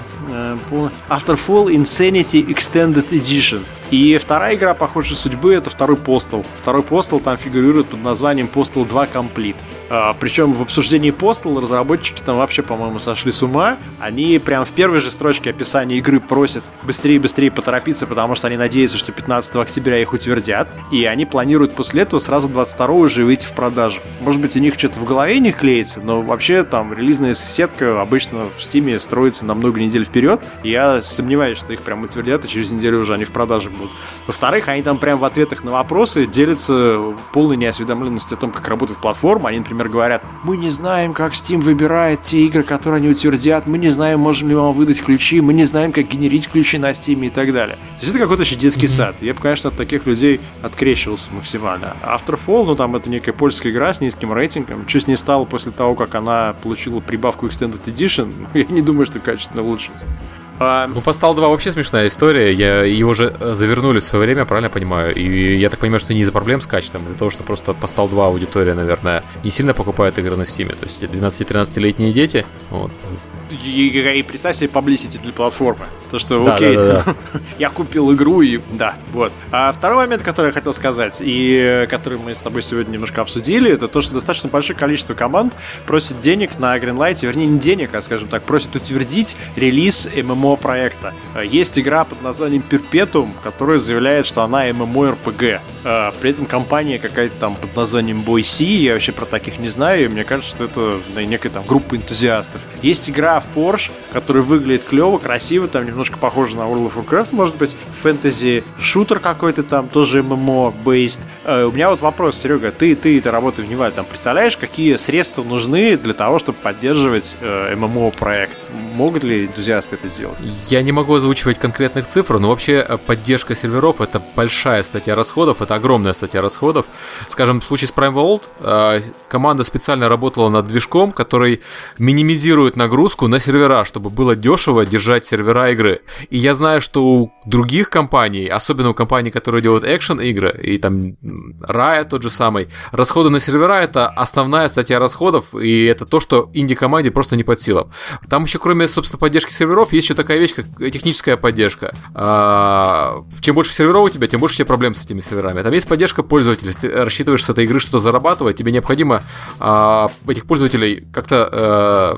Afterfall Insanity Extended Edition. И вторая игра похожей судьбы это второй Postal. Второй Postal там фигурирует под названием Postal 2 Complete. А, причем в обсуждении Postal разработчики там вообще, по-моему, сошли с ума. Они прям в первой же строчке описания игры просят быстрее и быстрее поторопиться, потому что они надеются, что 15 октября их утвердят. И они планируют после этого сразу 22 уже выйти в продажу. Может быть, у них что-то в голове не клеится, но вообще там релизная сетка обычно в Steam строится на много недель вперед. Я сомневаюсь, что их прям утвердят, и через неделю уже они в продаже будут. Во-вторых, они там прям в ответах на вопросы делятся полной неосведомленностью о том, как работает платформа. Они, например, говорят, мы не знаем, как Steam выбирает те игры, которые они утвердят, мы не знаем, можем ли вам выдать ключи, мы не знаем, как генерить ключи на Steam и так далее. То есть это какой-то еще детский mm-hmm. сад. Я бы, конечно, от таких людей открещивался максимально. Afterfall, ну там это некая польская игра с низким рейтингом. Что с ней стало после того, как она получила прибавку Extended Edition, я не думаю, что качественно улучшилось. А... Ну, Постал 2 вообще смешная история. Я, его уже э, завернули в свое время, правильно понимаю? И я так понимаю, что не из-за проблем с качеством, а из-за того, что просто Постал 2 аудитория, наверное, не сильно покупает игры на Steam. То есть 12-13-летние дети. Вот. И, и представь себе publicity для платформы. То, что, да, окей, да, да, да. я купил игру, и да, вот. А второй момент, который я хотел сказать, и который мы с тобой сегодня немножко обсудили, это то, что достаточно большое количество команд просит денег на Greenlight, вернее, не денег, а, скажем так, просит утвердить релиз ММО проекта. Есть игра под названием Perpetuum, которая заявляет, что она MMORPG. А, при этом компания какая-то там под названием Boy я вообще про таких не знаю, и мне кажется, что это некая там группа энтузиастов. Есть игра Forge, которая выглядит клево, красиво, там немножко похоже на World of Warcraft, может быть, фэнтези-шутер какой-то там, тоже MMO-based. Э, у меня вот вопрос, Серега, ты, ты это работаешь в Невале, там представляешь, какие средства нужны для того, чтобы поддерживать э, MMO-проект? Могут ли энтузиасты это сделать? Я не могу озвучивать конкретных цифр, но вообще э, поддержка серверов это большая статья расходов, это огромная статья расходов. Скажем, в случае с Prime Vault э, команда специально работала над движком, который минимизирует нагрузку на сервера, чтобы было дешево держать сервера игры. И я знаю, что у других компаний, особенно у компаний, которые делают экшен игры, и там Riot тот же самый, расходы на сервера это основная статья расходов, и это то, что инди-команде просто не под силам. Там еще, кроме, собственно, поддержки серверов, есть еще такая вещь, как техническая поддержка. А, чем больше серверов у тебя, тем больше у тебя проблем с этими серверами. Там есть поддержка пользователей. Ты рассчитываешь с этой игры что-то зарабатывать, тебе необходимо а, этих пользователей как-то а,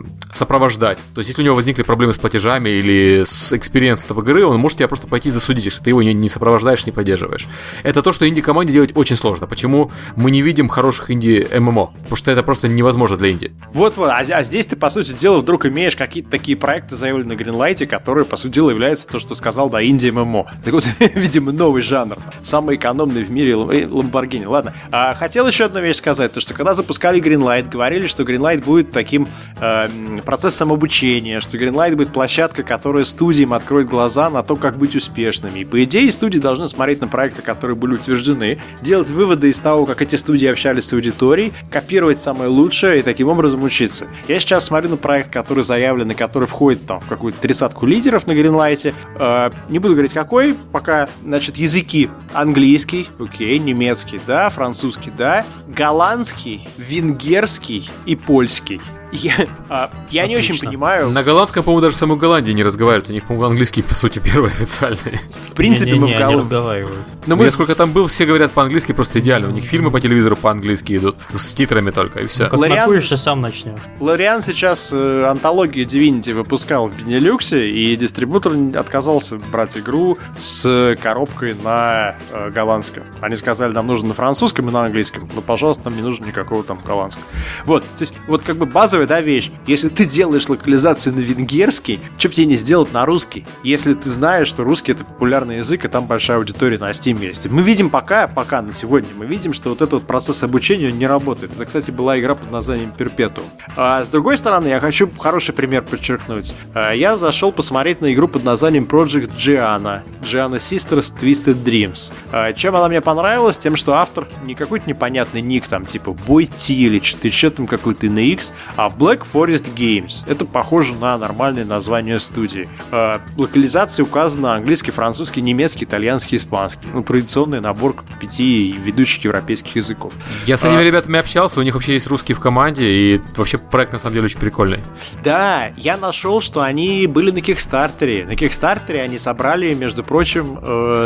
сопровождать. То есть, если у него возникли проблемы с платежами или с experience этого игры, он может тебя просто пойти засудить, если ты его не, не сопровождаешь, не поддерживаешь. Это то, что инди-команде делать очень сложно. Почему мы не видим хороших инди-MMO? Потому что это просто невозможно для инди. Вот-вот, а, а здесь ты, по сути дела, вдруг имеешь какие-то такие проекты, заявленные на Greenlight, которые, по сути дела, являются то, что сказал, да, инди-MMO. Так вот, видимо, новый жанр. Самый экономный в мире Lamborghini. Э, Ладно. А, хотел еще одну вещь сказать, то, что когда запускали Greenlight, говорили, что Greenlight будет таким э, процессом обучения, что Greenlight будет площадка, которая студиям откроет глаза на то, как быть успешными. И по идее студии должны смотреть на проекты, которые были утверждены, делать выводы из того, как эти студии общались с аудиторией, копировать самое лучшее и таким образом учиться. Я сейчас смотрю на проект, который заявлен и который входит там в какую-то тридцатку лидеров на Гринлайте. Э, не буду говорить какой, пока, значит, языки английский, окей, немецкий, да, французский, да, голландский, венгерский и польский. Я, а, я не очень понимаю. На голландском, по-моему, даже в самой Голландии не разговаривают. У них, по-моему, английский, по сути, первый официальный. В принципе, не, не, мы в Голландии... разговаривают. Но мы... Я сколько там был, все говорят по-английски просто идеально. У них фильмы по телевизору по-английски идут. С титрами только, и все. Ну, Лориан... сам начнешь. Лориан сейчас э, антологию Divinity выпускал в Бенелюксе, и дистрибутор отказался брать игру с коробкой на э, голландском. Они сказали, нам нужно на французском и на английском. Но, пожалуйста, нам не нужно никакого там голландского. Вот, то есть, вот как бы база базовая, да, вещь. Если ты делаешь локализацию на венгерский, что тебе не сделать на русский? Если ты знаешь, что русский это популярный язык, и там большая аудитория на Steam есть. Мы видим пока, пока на сегодня, мы видим, что вот этот процесс обучения не работает. Это, кстати, была игра под названием Perpetuum. А с другой стороны, я хочу хороший пример подчеркнуть. А, я зашел посмотреть на игру под названием Project Gianna. Gianna Sisters Twisted Dreams. А, чем она мне понравилась? Тем, что автор не какой-то непонятный ник, там, типа T или что-то там какой-то NX, а Black Forest Games. Это похоже на нормальное название студии. А, локализация указана английский, французский, немецкий, итальянский, испанский. Ну, традиционный набор пяти ведущих европейских языков. Я с этими а... ребятами общался, у них вообще есть русский в команде, и вообще проект на самом деле очень прикольный. Да, я нашел, что они были на Кикстартере. На Кикстартере они собрали, между прочим,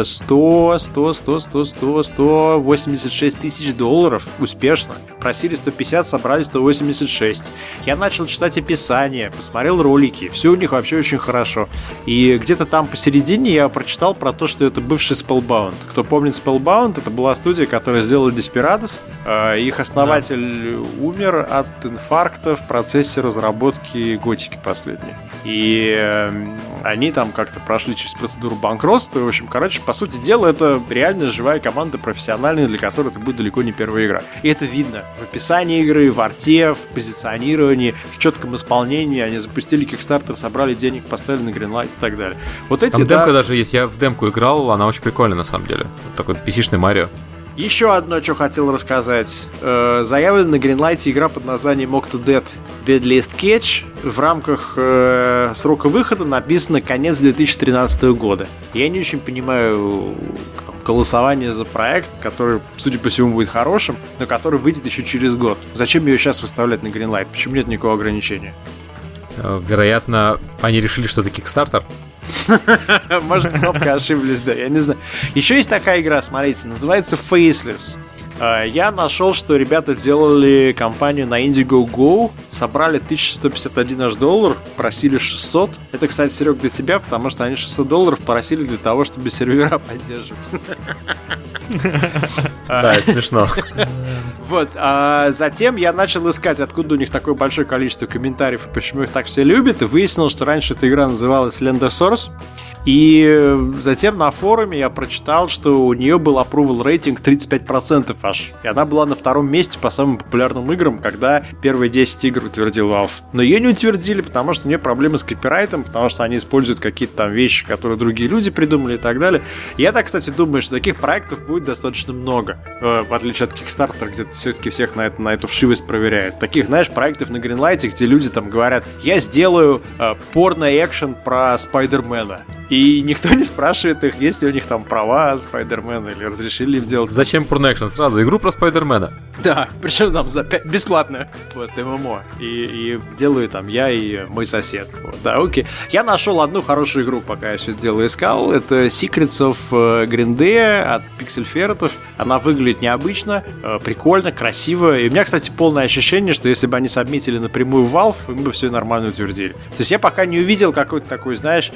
100, 100, 100, 100, 100, 186 тысяч долларов успешно. Просили 150, собрали 186. Я начал читать описание, посмотрел ролики. Все у них вообще очень хорошо. И где-то там посередине я прочитал про то, что это бывший Spellbound. Кто помнит Spellbound, это была студия, которая сделала Desperados. Э, их основатель да. умер от инфаркта в процессе разработки Готики последней. И эм, они там как-то прошли через процедуру банкротства. В общем, короче, по сути дела, это реально живая команда профессиональная, для которой это будет далеко не первая игра. И это видно в описании игры, в арте, в позиционировании, в четком исполнении. Они запустили Kickstarter, собрали денег, поставили на Greenlight и так далее. Вот эти, Там да... демка даже есть. Я в демку играл, она очень прикольная на самом деле. Такой pc Марио. Еще одно, что хотел рассказать. Э, заявлена на Greenlight игра под названием Octodad Deadliest Catch. В рамках э, срока выхода написано конец 2013 года. Я не очень понимаю голосование за проект, который, судя по всему, будет хорошим, но который выйдет еще через год. Зачем ее сейчас выставлять на Greenlight? Почему нет никакого ограничения? Э, вероятно, они решили, что это Kickstarter. Может, кнопка ошиблись, да, я не знаю. Еще есть такая игра, смотрите, называется Faceless. А, я нашел, что ребята делали компанию на Indiegogo, собрали 1151 аж доллар, просили 600. Это, кстати, Серег, для тебя, потому что они 600 долларов просили для того, чтобы сервера поддерживать. Да, это смешно. Вот, а затем я начал искать, откуда у них такое большое количество комментариев и почему их так все любят, и выяснил, что раньше эта игра называлась Lender Source, и затем на форуме я прочитал, что у нее был approval рейтинг 35% аж. И она была на втором месте по самым популярным играм, когда первые 10 игр утвердил Valve. Но ее не утвердили, потому что у нее проблемы с копирайтом, потому что они используют какие-то там вещи, которые другие люди придумали и так далее. Я так, кстати, думаю, что таких проектов будет достаточно много. Э, в отличие от Kickstarter, где все-таки всех на, это, на эту вшивость проверяют. Таких, знаешь, проектов на Greenlight, где люди там говорят, я сделаю э, порно-экшен про Спайдермена. И никто не спрашивает их, есть ли у них там права Спайдермена или разрешили им делать. Зачем Porn Сразу игру про Спайдермена. Да, причем там за 5 бесплатно. Вот, ММО. И, и делаю там я и мой сосед. Вот, да, окей. Я нашел одну хорошую игру, пока я все это дело искал. Это Secrets of э, Green Day от Pixel Ferretов. Она выглядит необычно, э, прикольно, красиво. И у меня, кстати, полное ощущение, что если бы они сабмитили напрямую Valve, мы бы все нормально утвердили. То есть я пока не увидел какой-то такой, знаешь,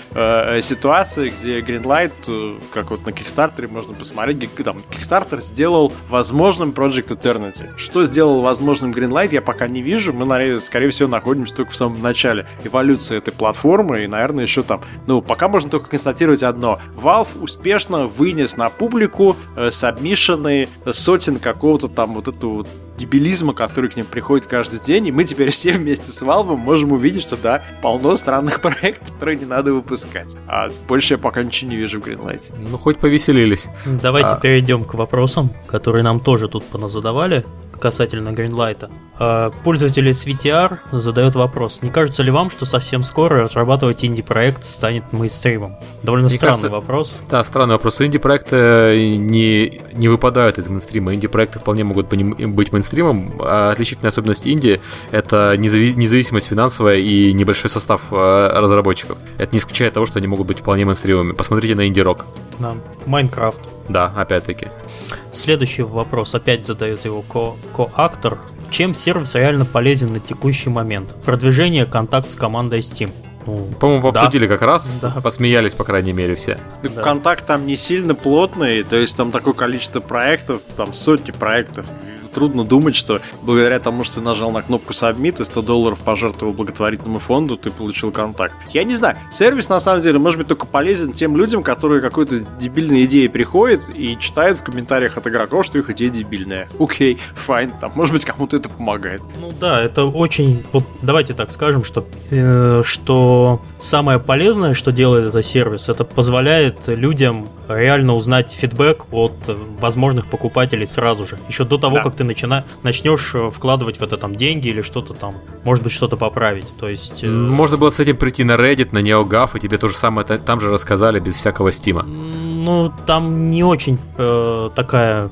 ситуации ситуации, где Greenlight, э, как вот на Kickstarter можно посмотреть, там Kickstarter сделал возможным Project Eternity. Что сделал возможным Greenlight, я пока не вижу. Мы, скорее всего, находимся только в самом начале эволюции этой платформы, и, наверное, еще там, ну, пока можно только констатировать одно. Valve успешно вынес на публику э, сабмишены сотен какого-то там вот этого вот дебилизма, который к ним приходит каждый день, и мы теперь все вместе с Valve можем увидеть, что да, полно странных проектов, которые не надо выпускать. А больше я пока ничего не вижу в Greenlight. Ну, хоть повеселились. Давайте а... перейдем к вопросам, которые нам тоже тут поназадавали касательно Greenlight. А, пользователь SVTR задает вопрос. Не кажется ли вам, что совсем скоро разрабатывать инди-проект станет мейнстримом? Довольно Мне странный кажется, вопрос. Да, странный вопрос. Инди-проекты не, не выпадают из мейнстрима. Инди-проекты вполне могут быть мейнстримом. А отличительная особенность инди — это независимость финансовая и небольшой состав а, разработчиков. Это не исключает того, что они могут быть вполне мейнстримами. Посмотрите на инди-рок. Да, Майнкрафт. Да, опять-таки. Следующий вопрос опять задает его ко- ко-актор. Чем сервис реально полезен на текущий момент? Продвижение, контакт с командой Steam. Ну, По-моему, да. обсудили как раз, да. посмеялись, по крайней мере, все. Да. Контакт там не сильно плотный, то есть там такое количество проектов, там сотни проектов трудно думать, что благодаря тому, что ты нажал на кнопку Submit и 100 долларов пожертвовал благотворительному фонду, ты получил контакт. Я не знаю, сервис на самом деле может быть только полезен тем людям, которые какой-то дебильной идеей приходят и читают в комментариях от игроков, что их идея дебильная. Окей, файн, там, может быть, кому-то это помогает. Ну да, это очень... Вот давайте так скажем, что, э, что самое полезное, что делает этот сервис, это позволяет людям реально узнать фидбэк от возможных покупателей сразу же. Еще до того, да. как ты начина... начнешь э, вкладывать в это там деньги или что-то там, может быть, что-то поправить. То есть... Э... Можно было с этим прийти на Reddit, на NeoGAF, и тебе то же самое там же рассказали без всякого стима. Ну, там не очень э, такая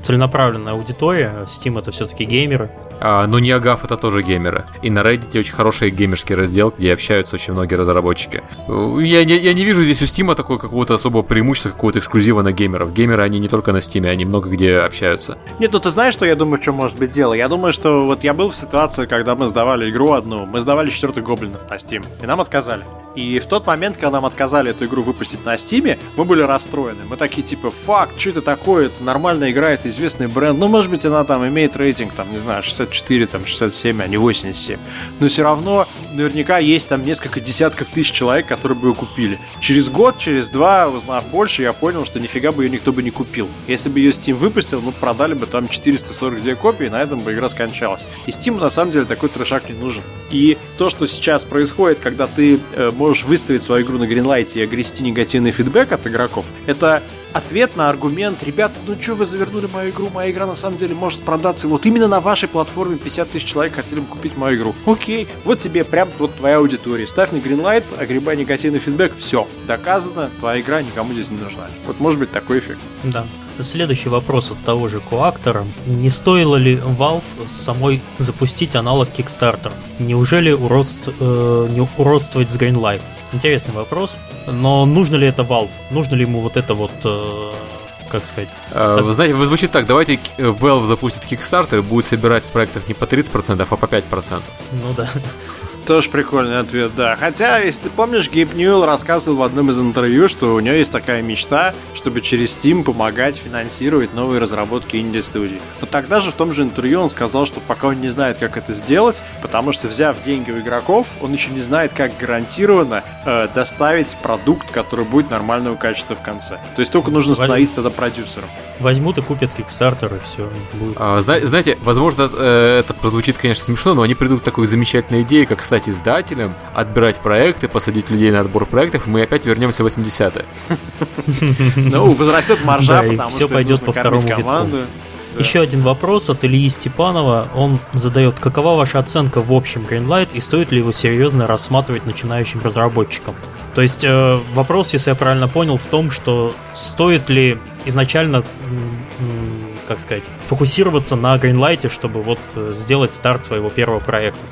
целенаправленная аудитория. Steam это все-таки геймеры. А, но Ниагав это тоже геймеры. И на Reddit очень хороший геймерский раздел, где общаются очень многие разработчики. Я не, я не вижу здесь у Steam такого какого-то особого преимущества, какого-то эксклюзива на геймеров. Геймеры, они не только на Steam, они много где общаются. Нет, ну ты знаешь, что я думаю, что может быть дело? Я думаю, что вот я был в ситуации, когда мы сдавали игру одну, мы сдавали четвертый гоблинов на Steam, и нам отказали. И в тот момент, когда нам отказали эту игру выпустить на Steam, мы были расстроены. Мы такие типа, фак, что это такое? Это нормальная игра, это известный бренд. Ну, может быть, она там имеет рейтинг, там, не знаю, 64, там, 67, а не 87. Но все равно наверняка есть там несколько десятков тысяч человек, которые бы ее купили. Через год, через два, узнав больше, я понял, что нифига бы ее никто бы не купил. Если бы ее Steam выпустил, ну, продали бы там 442 копии, и на этом бы игра скончалась. И Steam на самом деле такой трешак не нужен. И то, что сейчас происходит, когда ты э, можешь выставить свою игру на Greenlight и огрести негативный фидбэк от игроков, это ответ на аргумент, ребята, ну что вы завернули мою игру, моя игра на самом деле может продаться, вот именно на вашей платформе 50 тысяч человек хотели бы купить мою игру. Окей, вот тебе прям вот твоя аудитория, ставь на Greenlight, огребай негативный фидбэк, все, доказано, твоя игра никому здесь не нужна. Вот может быть такой эффект. Да. Следующий вопрос от того же Коактора. Не стоило ли Valve самой запустить аналог Kickstarter? Неужели уродств, э, не уродствовать с Greenlight? Интересный вопрос. Но нужно ли это Valve? Нужно ли ему вот это вот э, как сказать. А, так... Вы знаете, вы звучит так, давайте Valve запустит Kickstarter и будет собирать с проектов не по 30%, а по 5%. Ну да. Тоже прикольный ответ, да. Хотя, если ты помнишь, Гейб Ньюэлл рассказывал в одном из интервью, что у него есть такая мечта, чтобы через Steam помогать финансировать новые разработки инди-студий. Но тогда же в том же интервью он сказал, что пока он не знает, как это сделать, потому что, взяв деньги у игроков, он еще не знает, как гарантированно э, доставить продукт, который будет нормального качества в конце. То есть только нужно становиться тогда продюсером. Возьмут и купят Kickstarter, и все. Будет. А, знаете, возможно, э, это прозвучит, конечно, смешно, но они придут к такой замечательной идее, как стать издателем, отбирать проекты, посадить людей на отбор проектов, и мы опять вернемся в 80-е. Ну, возрастет маржа, потому что все пойдет по второму витку. Еще один вопрос от Ильи Степанова. Он задает, какова ваша оценка в общем Greenlight и стоит ли его серьезно рассматривать начинающим разработчикам? То есть э, вопрос, если я правильно понял, в том, что стоит ли изначально как сказать, фокусироваться на Greenlight, чтобы вот э, сделать старт своего первого проекта?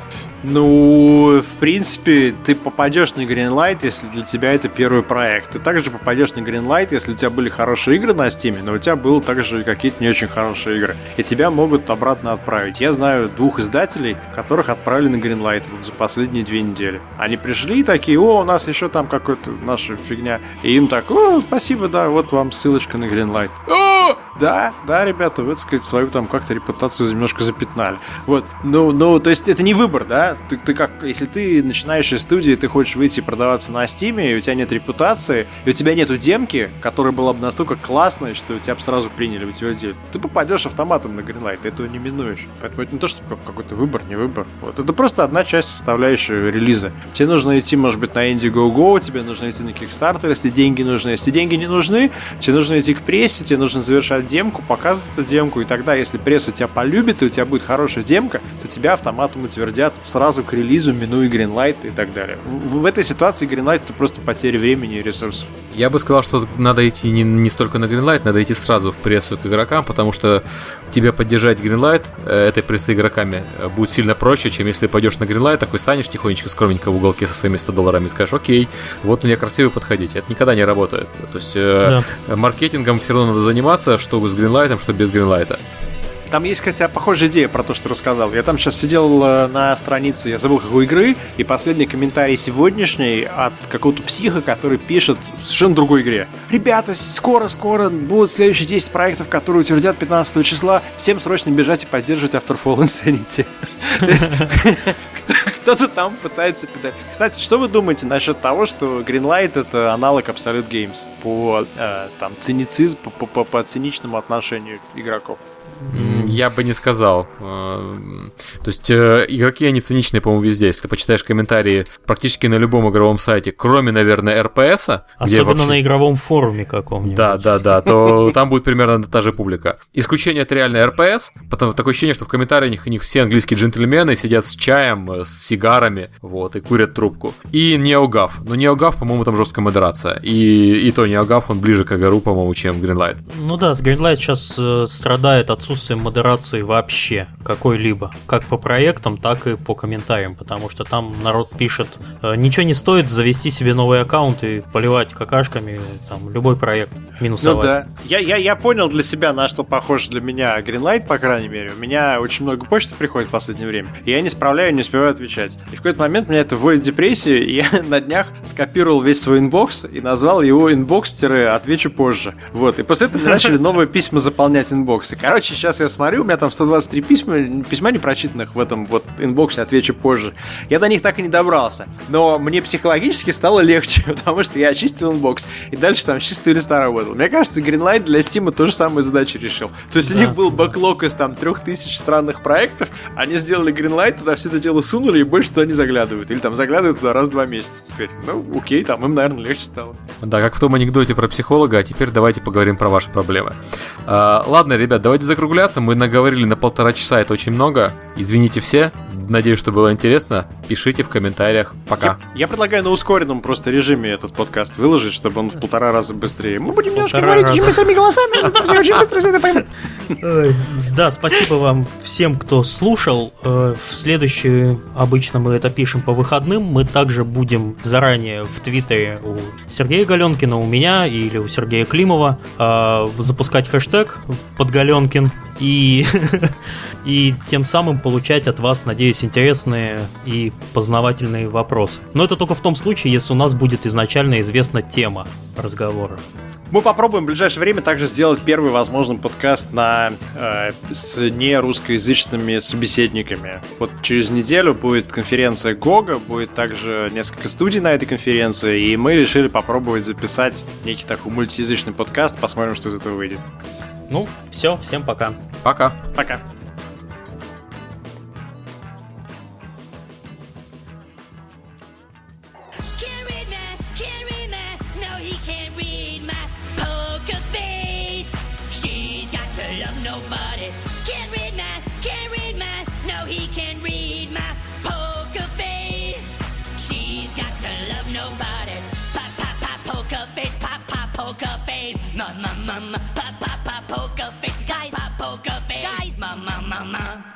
Ну, в принципе, ты попадешь на Greenlight, если для тебя это первый проект. Ты также попадешь на Greenlight, если у тебя были хорошие игры на Steam, но у тебя было также какие-то не очень хорошие игры. И тебя могут обратно отправить. Я знаю двух издателей, которых отправили на Greenlight за последние две недели. Они пришли и такие, о, у нас еще там какая-то наша фигня. И им так, о, спасибо, да, вот вам ссылочка на Greenlight. О, да, да, ребята, вы, так сказать, свою там как-то репутацию немножко запятнали. Вот, ну, ну, то есть это не выбор, да, ты, ты как, если ты начинаешь из студии, ты хочешь выйти продаваться на Стиме, и у тебя нет репутации, и у тебя нету демки, которая была бы настолько классной, что тебя бы сразу приняли бы тебя делать, ты попадешь автоматом на Greenlight, ты этого не минуешь. Поэтому это не то, что какой-то выбор, не выбор. Вот. Это просто одна часть составляющей релиза. Тебе нужно идти, может быть, на Indiegogo, тебе нужно идти на Kickstarter, если деньги нужны. Если деньги не нужны, тебе нужно идти к прессе, тебе нужно завершать демку, показывать эту демку, и тогда, если пресса тебя полюбит, и у тебя будет хорошая демка, то тебя автоматом утвердят сразу к релизу, минуя Greenlight и так далее. В, в этой ситуации Greenlight это просто потеря времени и ресурсов. Я бы сказал, что надо идти не, не столько на Greenlight, надо идти сразу в прессу к игрокам, потому что тебе поддержать Greenlight э, этой прессы игроками э, будет сильно проще, чем если пойдешь на Greenlight, такой станешь тихонечко, скромненько в уголке со своими 100 долларами и скажешь, окей, вот у меня красивый подходить. Это никогда не работает. То есть э, да. маркетингом все равно надо заниматься, что с Greenlight, что без Greenlight. Там есть, кстати, похожая идея про то, что рассказал. Я там сейчас сидел э, на странице, я забыл какой игры, и последний комментарий сегодняшний от какого-то психа, который пишет в совершенно другой игре. Ребята, скоро-скоро будут следующие 10 проектов, которые утвердят 15 числа. Всем срочно бежать и поддерживать автор Fall Insanity. Кто-то там пытается... Кстати, что вы думаете насчет того, что Greenlight это аналог Absolute Games по э, там цинизм, по, по, по циничному отношению игроков? Я бы не сказал. Э, то есть э, игроки, они циничные, по-моему, везде. Если ты почитаешь комментарии практически на любом игровом сайте, кроме, наверное, РПС. Особенно вообще... на игровом форуме каком-нибудь. Да, да, да, то там будет примерно та же публика. Исключение это реально РПС, потому такое ощущение, что в комментариях у них все английские джентльмены сидят с чаем, э, с сигарами, вот, и курят трубку. И Неогав. Но Неогав, по-моему, там жесткая модерация. И, и то Неогав, он ближе к АГРУ, по-моему, чем Greenlight. Ну да, с Greenlight сейчас страдает отсутствием модерации вообще какой-либо, как по проектам, так и по комментариям, потому что там народ пишет, «Э, ничего не стоит завести себе новый аккаунт и поливать какашками там любой проект, минусовать. Ну да, я, я, я понял для себя, на что похож для меня Greenlight, по крайней мере. У меня очень много почты приходит в последнее время, и я не справляю, не успеваю отвечать. И в какой-то момент меня это вводит в депрессию, и я на днях скопировал весь свой inbox и назвал его inbox отвечу позже. Вот, и после этого начали новые письма заполнять inbox ы. Короче, сейчас я смотрю, у меня там 123 письма, письма непрочитанных в этом вот inbox е, отвечу позже. Я до них так и не добрался. Но мне психологически стало легче, потому что я очистил inbox. И дальше там с чистого листа работал. Мне кажется, Greenlight для Steam то же самую задачу решил. То есть да. у них был backlog из там трех тысяч странных проектов, они сделали Greenlight, туда все это дело сунули и больше туда не заглядывают. Или там заглядывают туда раз в два месяца теперь. Ну, окей, там им, наверное, легче стало. Да, как в том анекдоте про психолога, а теперь давайте поговорим про ваши проблемы. А, ладно, ребят, давайте закругляться. Мы наговорили на полтора часа, это очень много. Извините все. Надеюсь, что было интересно. Пишите в комментариях. Пока. Я, я предлагаю на ускоренном просто режиме этот подкаст выложить, чтобы он в полтора раза быстрее. Мы будем немножко говорить очень быстрыми голосами, очень быстро все это поймут. Да, спасибо вам всем, кто слушал. Э, в следующий, обычно мы это пишем по выходным, мы также будем заранее в Твиттере у Сергея Галенкина, у меня или у Сергея Климова э, запускать хэштег подгаленкин и, и тем самым получать от вас, надеюсь, интересные и познавательные вопросы. Но это только в том случае, если у нас будет изначально известна тема разговора. Мы попробуем в ближайшее время также сделать первый возможный подкаст на, э, с нерусскоязычными собеседниками. Вот через неделю будет конференция Гога, будет также несколько студий на этой конференции, и мы решили попробовать записать некий такой мультиязычный подкаст, посмотрим, что из этого выйдет. Ну, все, всем пока. Пока. Пока. Mama, pa pa pa poker face. Guys pa poker face. guys. Mama. ma ma